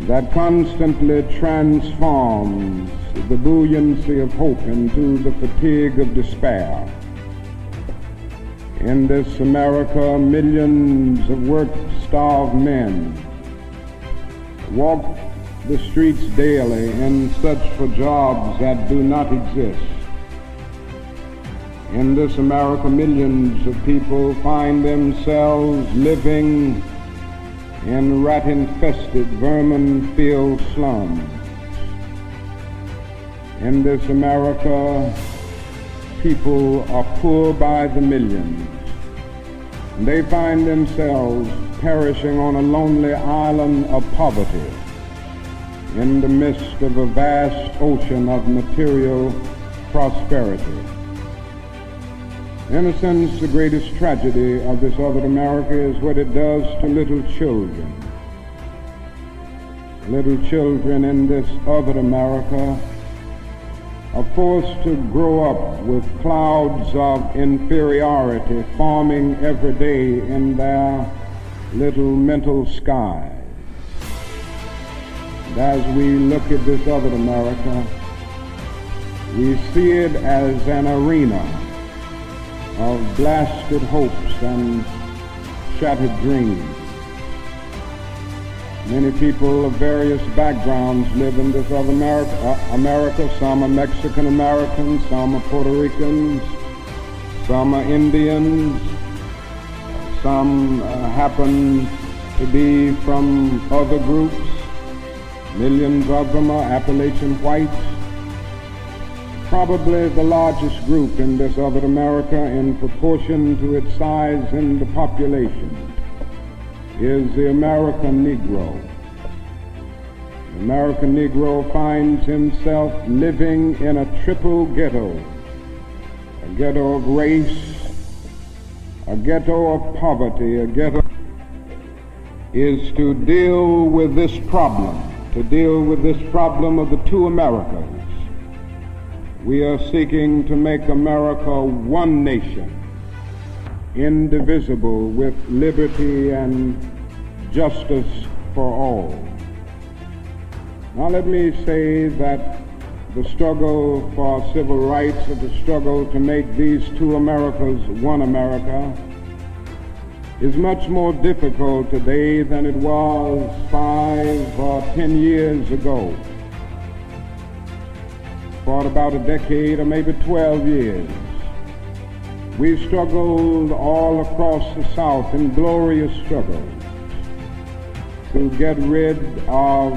that constantly transforms the buoyancy of hope into the fatigue of despair. In this America, millions of work-starved men walk the streets daily in search for jobs that do not exist. In this America, millions of people find themselves living in rat-infested, vermin-filled slums in this America, people are poor by the millions. They find themselves perishing on a lonely island of poverty in the midst of a vast ocean of material prosperity. In a sense, the greatest tragedy of this other America is what it does to little children. Little children in this other America are forced to grow up with clouds of inferiority forming every day in their little mental skies. And as we look at this other America, we see it as an arena of blasted hopes and shattered dreams. Many people of various backgrounds live in this other America. Uh, America. Some are Mexican Americans, some are Puerto Ricans, some are Indians, some uh, happen to be from other groups. Millions of them are Appalachian whites. Probably the largest group in this other America in proportion to its size in the population is the American Negro. The American Negro finds himself living in a triple ghetto, a ghetto of race, a ghetto of poverty, a ghetto is to deal with this problem, to deal with this problem of the two Americas. We are seeking to make America one nation indivisible with liberty and justice for all. Now let me say that the struggle for civil rights or the struggle to make these two Americas one America is much more difficult today than it was five or ten years ago. For about a decade or maybe 12 years, We've struggled all across the South in glorious struggles. to get rid of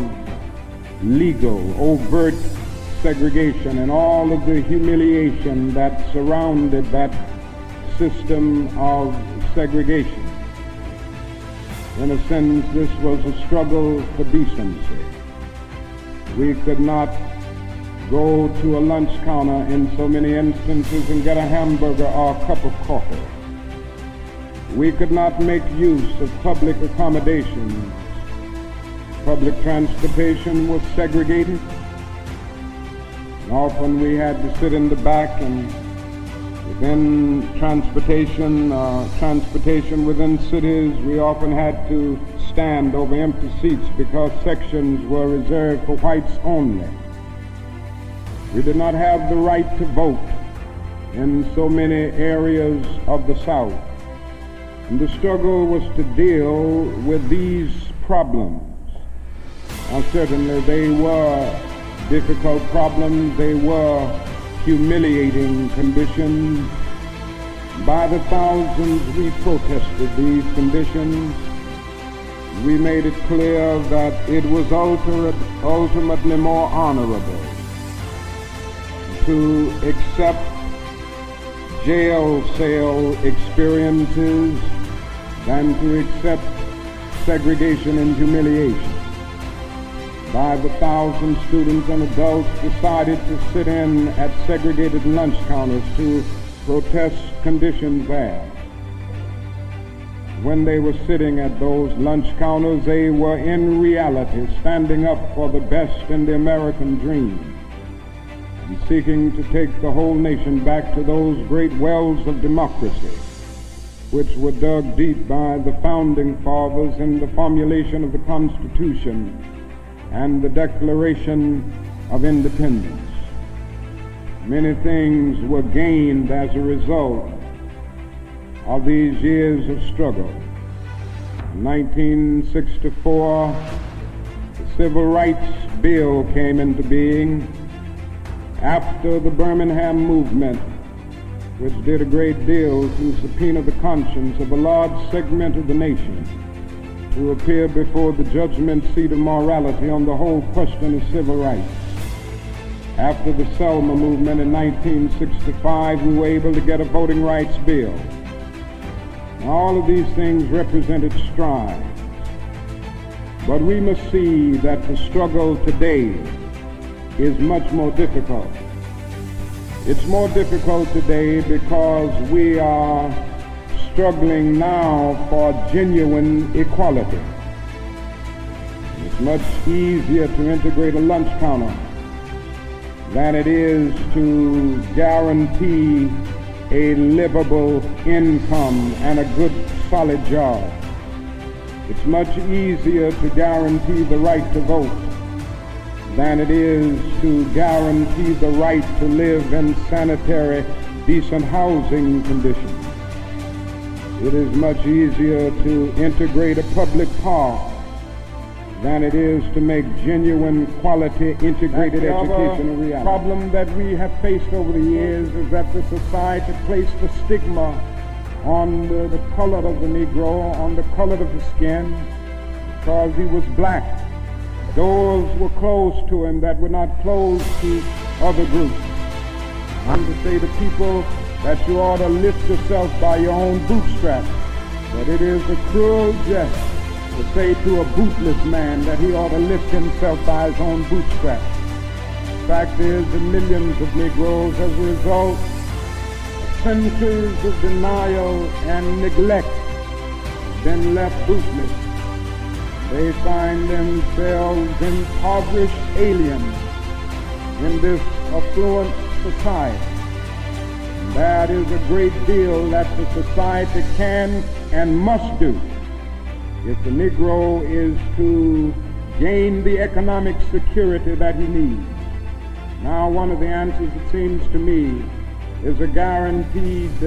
legal, overt segregation and all of the humiliation that surrounded that system of segregation. In a sense, this was a struggle for decency. We could not go to a lunch counter in so many instances and get a hamburger or a cup of coffee. We could not make use of public accommodations. Public transportation was segregated. And often we had to sit in the back and within transportation, uh, transportation within cities, we often had to stand over empty seats because sections were reserved for whites only. We did not have the right to vote in so many areas of the South. And the struggle was to deal with these problems. Now, certainly they were difficult problems, they were humiliating conditions. By the thousands we protested these conditions. We made it clear that it was ultimately more honorable to accept jail cell experiences than to accept segregation and humiliation. By the thousand students and adults decided to sit in at segregated lunch counters to protest conditions there. When they were sitting at those lunch counters, they were in reality standing up for the best in the American dream and seeking to take the whole nation back to those great wells of democracy which were dug deep by the founding fathers in the formulation of the Constitution and the Declaration of Independence. Many things were gained as a result of these years of struggle. In 1964, the Civil Rights Bill came into being after the Birmingham movement, which did a great deal to subpoena the conscience of a large segment of the nation to appear before the judgment seat of morality on the whole question of civil rights. After the Selma movement in 1965, we were able to get a voting rights bill. Now, all of these things represented strides. But we must see that the struggle today is much more difficult. It's more difficult today because we are struggling now for genuine equality. It's much easier to integrate a lunch counter than it is to guarantee a livable income and a good solid job. It's much easier to guarantee the right to vote than it is to guarantee the right to live in sanitary, decent housing conditions. It is much easier to integrate a public park than it is to make genuine quality integrated education a reality. The problem that we have faced over the years is that the society placed a stigma on the, the color of the Negro, on the color of the skin, because he was black. Doors were closed to him that were not closed to other groups. I'm to say to people that you ought to lift yourself by your own bootstraps. But it is a cruel jest to say to a bootless man that he ought to lift himself by his own bootstraps. The fact is that millions of Negroes, as a result of centuries of denial and neglect, been left bootless. They find themselves impoverished aliens in this affluent society. That is a great deal that the society can and must do if the Negro is to gain the economic security that he needs. Now, one of the answers, it seems to me, is a guaranteed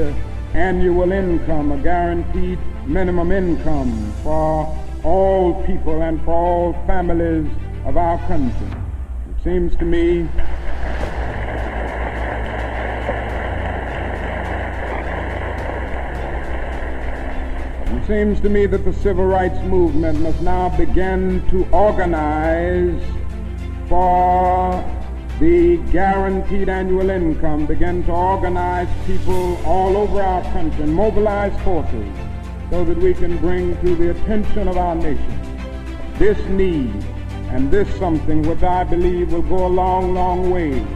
annual income, a guaranteed minimum income for all people and for all families of our country. It seems to me It seems to me that the civil rights movement must now begin to organize for the guaranteed annual income, begin to organize people all over our country mobilize forces so that we can bring to the attention of our nation this need and this something which I believe will go a long, long way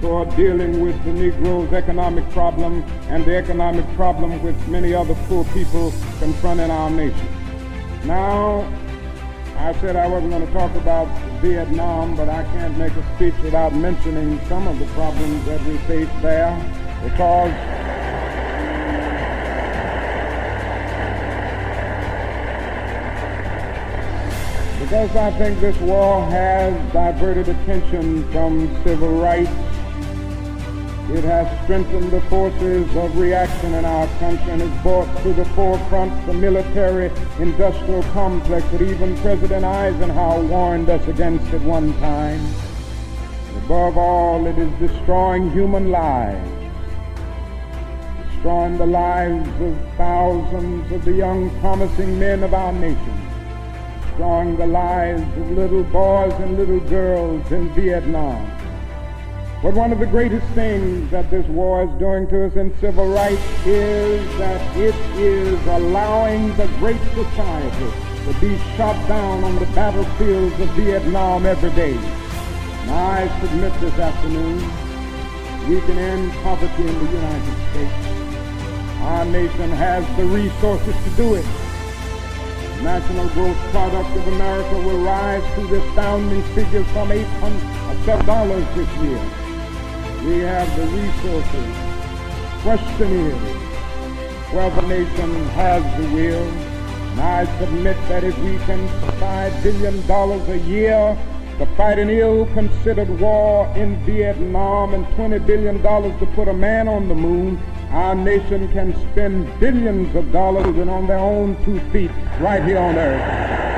toward dealing with the Negro's economic problem and the economic problem which many other poor people confront in our nation. Now, I said I wasn't going to talk about Vietnam, but I can't make a speech without mentioning some of the problems that we face there because because I think this war has diverted attention from civil rights it has strengthened the forces of reaction in our country and has brought to the forefront the military industrial complex that even President Eisenhower warned us against at one time. Above all, it is destroying human lives, destroying the lives of thousands of the young promising men of our nation, destroying the lives of little boys and little girls in Vietnam but one of the greatest things that this war is doing to us in civil rights is that it is allowing the great society to be shot down on the battlefields of Vietnam every day. Now I submit this afternoon, we can end poverty in the United States. Our nation has the resources to do it. National gross product of America will rise to the astounding figures from $800 this year we have the resources. Question is whether the nation has the will. And I submit that if we can provide billion dollars a year to fight an ill-considered war in Vietnam and $20 billion to put a man on the moon, our nation can spend billions of dollars and on their own two feet right here on earth.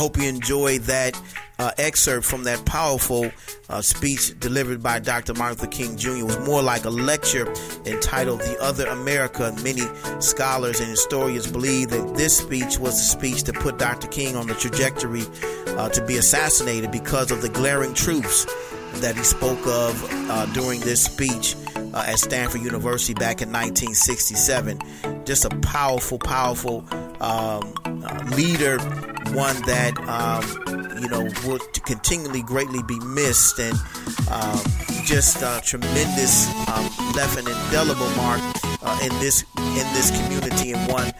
Hope you enjoyed that uh, excerpt from that powerful uh, speech delivered by Dr. Martin Luther King Jr. It was more like a lecture entitled The Other America. Many scholars and historians believe that this speech was the speech that put Dr. King on the trajectory uh, to be assassinated because of the glaring truths that he spoke of uh, during this speech uh, at Stanford University back in 1967. Just a powerful, powerful um, uh, leader one that um, you know will continually greatly be missed, and um, just a tremendous um, left an indelible mark uh, in this in this community, and one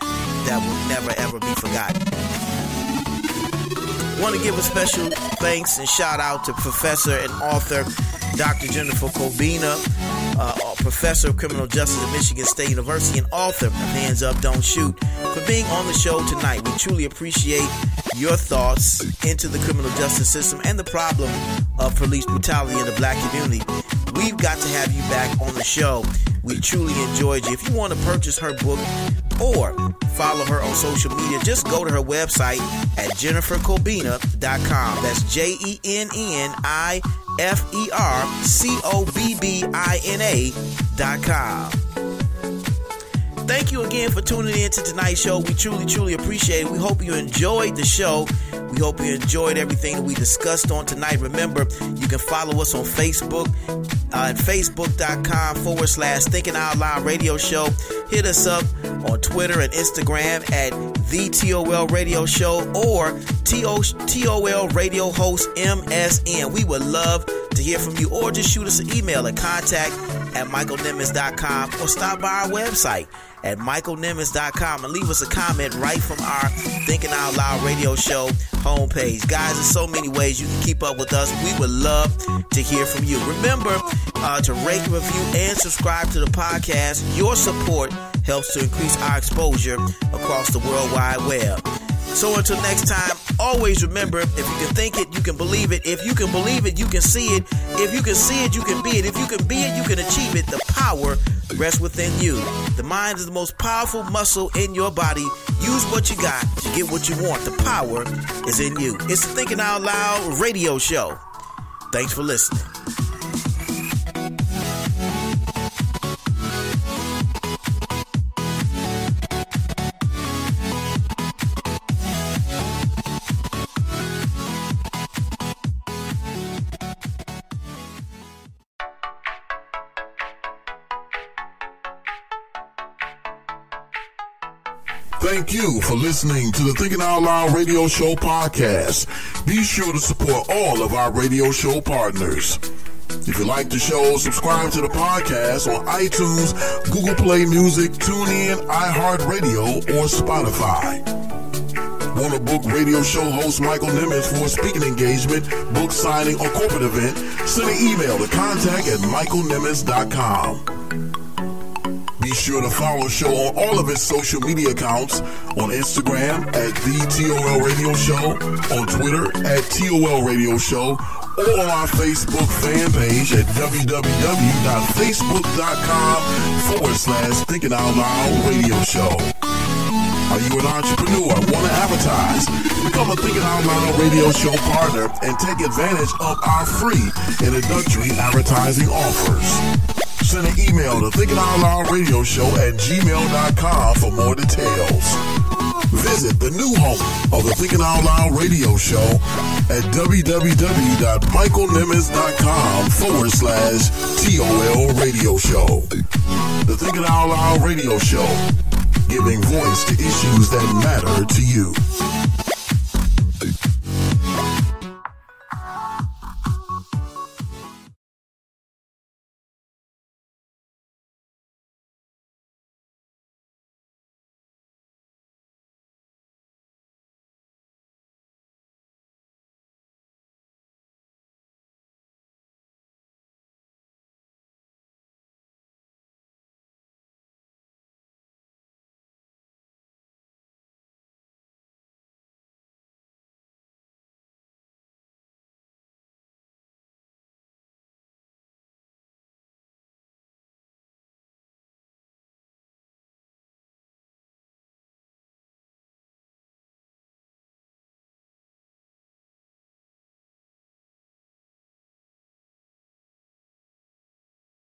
that will never ever be forgotten. Want to give a special thanks and shout out to Professor and author Dr. Jennifer Cobbina, uh, professor of criminal justice at Michigan State University and author of Hands Up, Don't Shoot, for being on the show tonight. We truly appreciate your thoughts into the criminal justice system and the problem of police brutality in the black community. We've got to have you back on the show. We truly enjoyed you. If you want to purchase her book or follow her on social media, just go to her website at jennifercobbina.com. That's J E N N I F E R C O B B I N A dot com. Thank you again for tuning in to tonight's show. We truly, truly appreciate it. We hope you enjoyed the show. We hope you enjoyed everything that we discussed on tonight. Remember, you can follow us on Facebook uh, at facebook.com forward slash thinking out loud radio show. Hit us up on Twitter and Instagram at the TOL radio show or TOL radio host MSN. We would love to hear from you or just shoot us an email at contact at michaelnimmons.com or stop by our website at michaelnimmons.com and leave us a comment right from our Thinking Out Loud radio show homepage. Guys, there's so many ways you can keep up with us. We would love to hear from you. Remember uh, to rate, review, and subscribe to the podcast. Your support helps to increase our exposure across the World Wide Web. So until next time, always remember if you can think it, you can believe it. If you can believe it, you can see it. If you can see it, you can be it. If you can be it, you can achieve it. The power rests within you. The mind is the most powerful muscle in your body. Use what you got to get what you want. The power is in you. It's the Thinking Out Loud radio show. Thanks for listening. Thank you for listening to the Thinking Out Loud Radio Show podcast. Be sure to support all of our radio show partners. If you like the show, subscribe to the podcast on iTunes, Google Play Music, TuneIn, iHeartRadio, or Spotify. Want to book radio show host Michael Nimmons for a speaking engagement, book signing, or corporate event? Send an email to contact at michaelnimmons.com. Sure to follow the show on all of its social media accounts on Instagram at the TOL Radio Show, on Twitter at TOL Radio Show, or on our Facebook fan page at www.facebook.com forward slash Thinking Out Loud Radio Show. Are you an entrepreneur? Want to advertise? Become a Thinking Out Loud radio show partner and take advantage of our free introductory advertising offers. Send an email to Thinking Out Loud Radio Show at gmail.com for more details. Visit the new home of the Thinking Out Loud Radio Show at www.michaelnimmons.com forward slash TOL Radio Show. The Thinking Out Loud Radio Show, giving voice to issues that matter to you.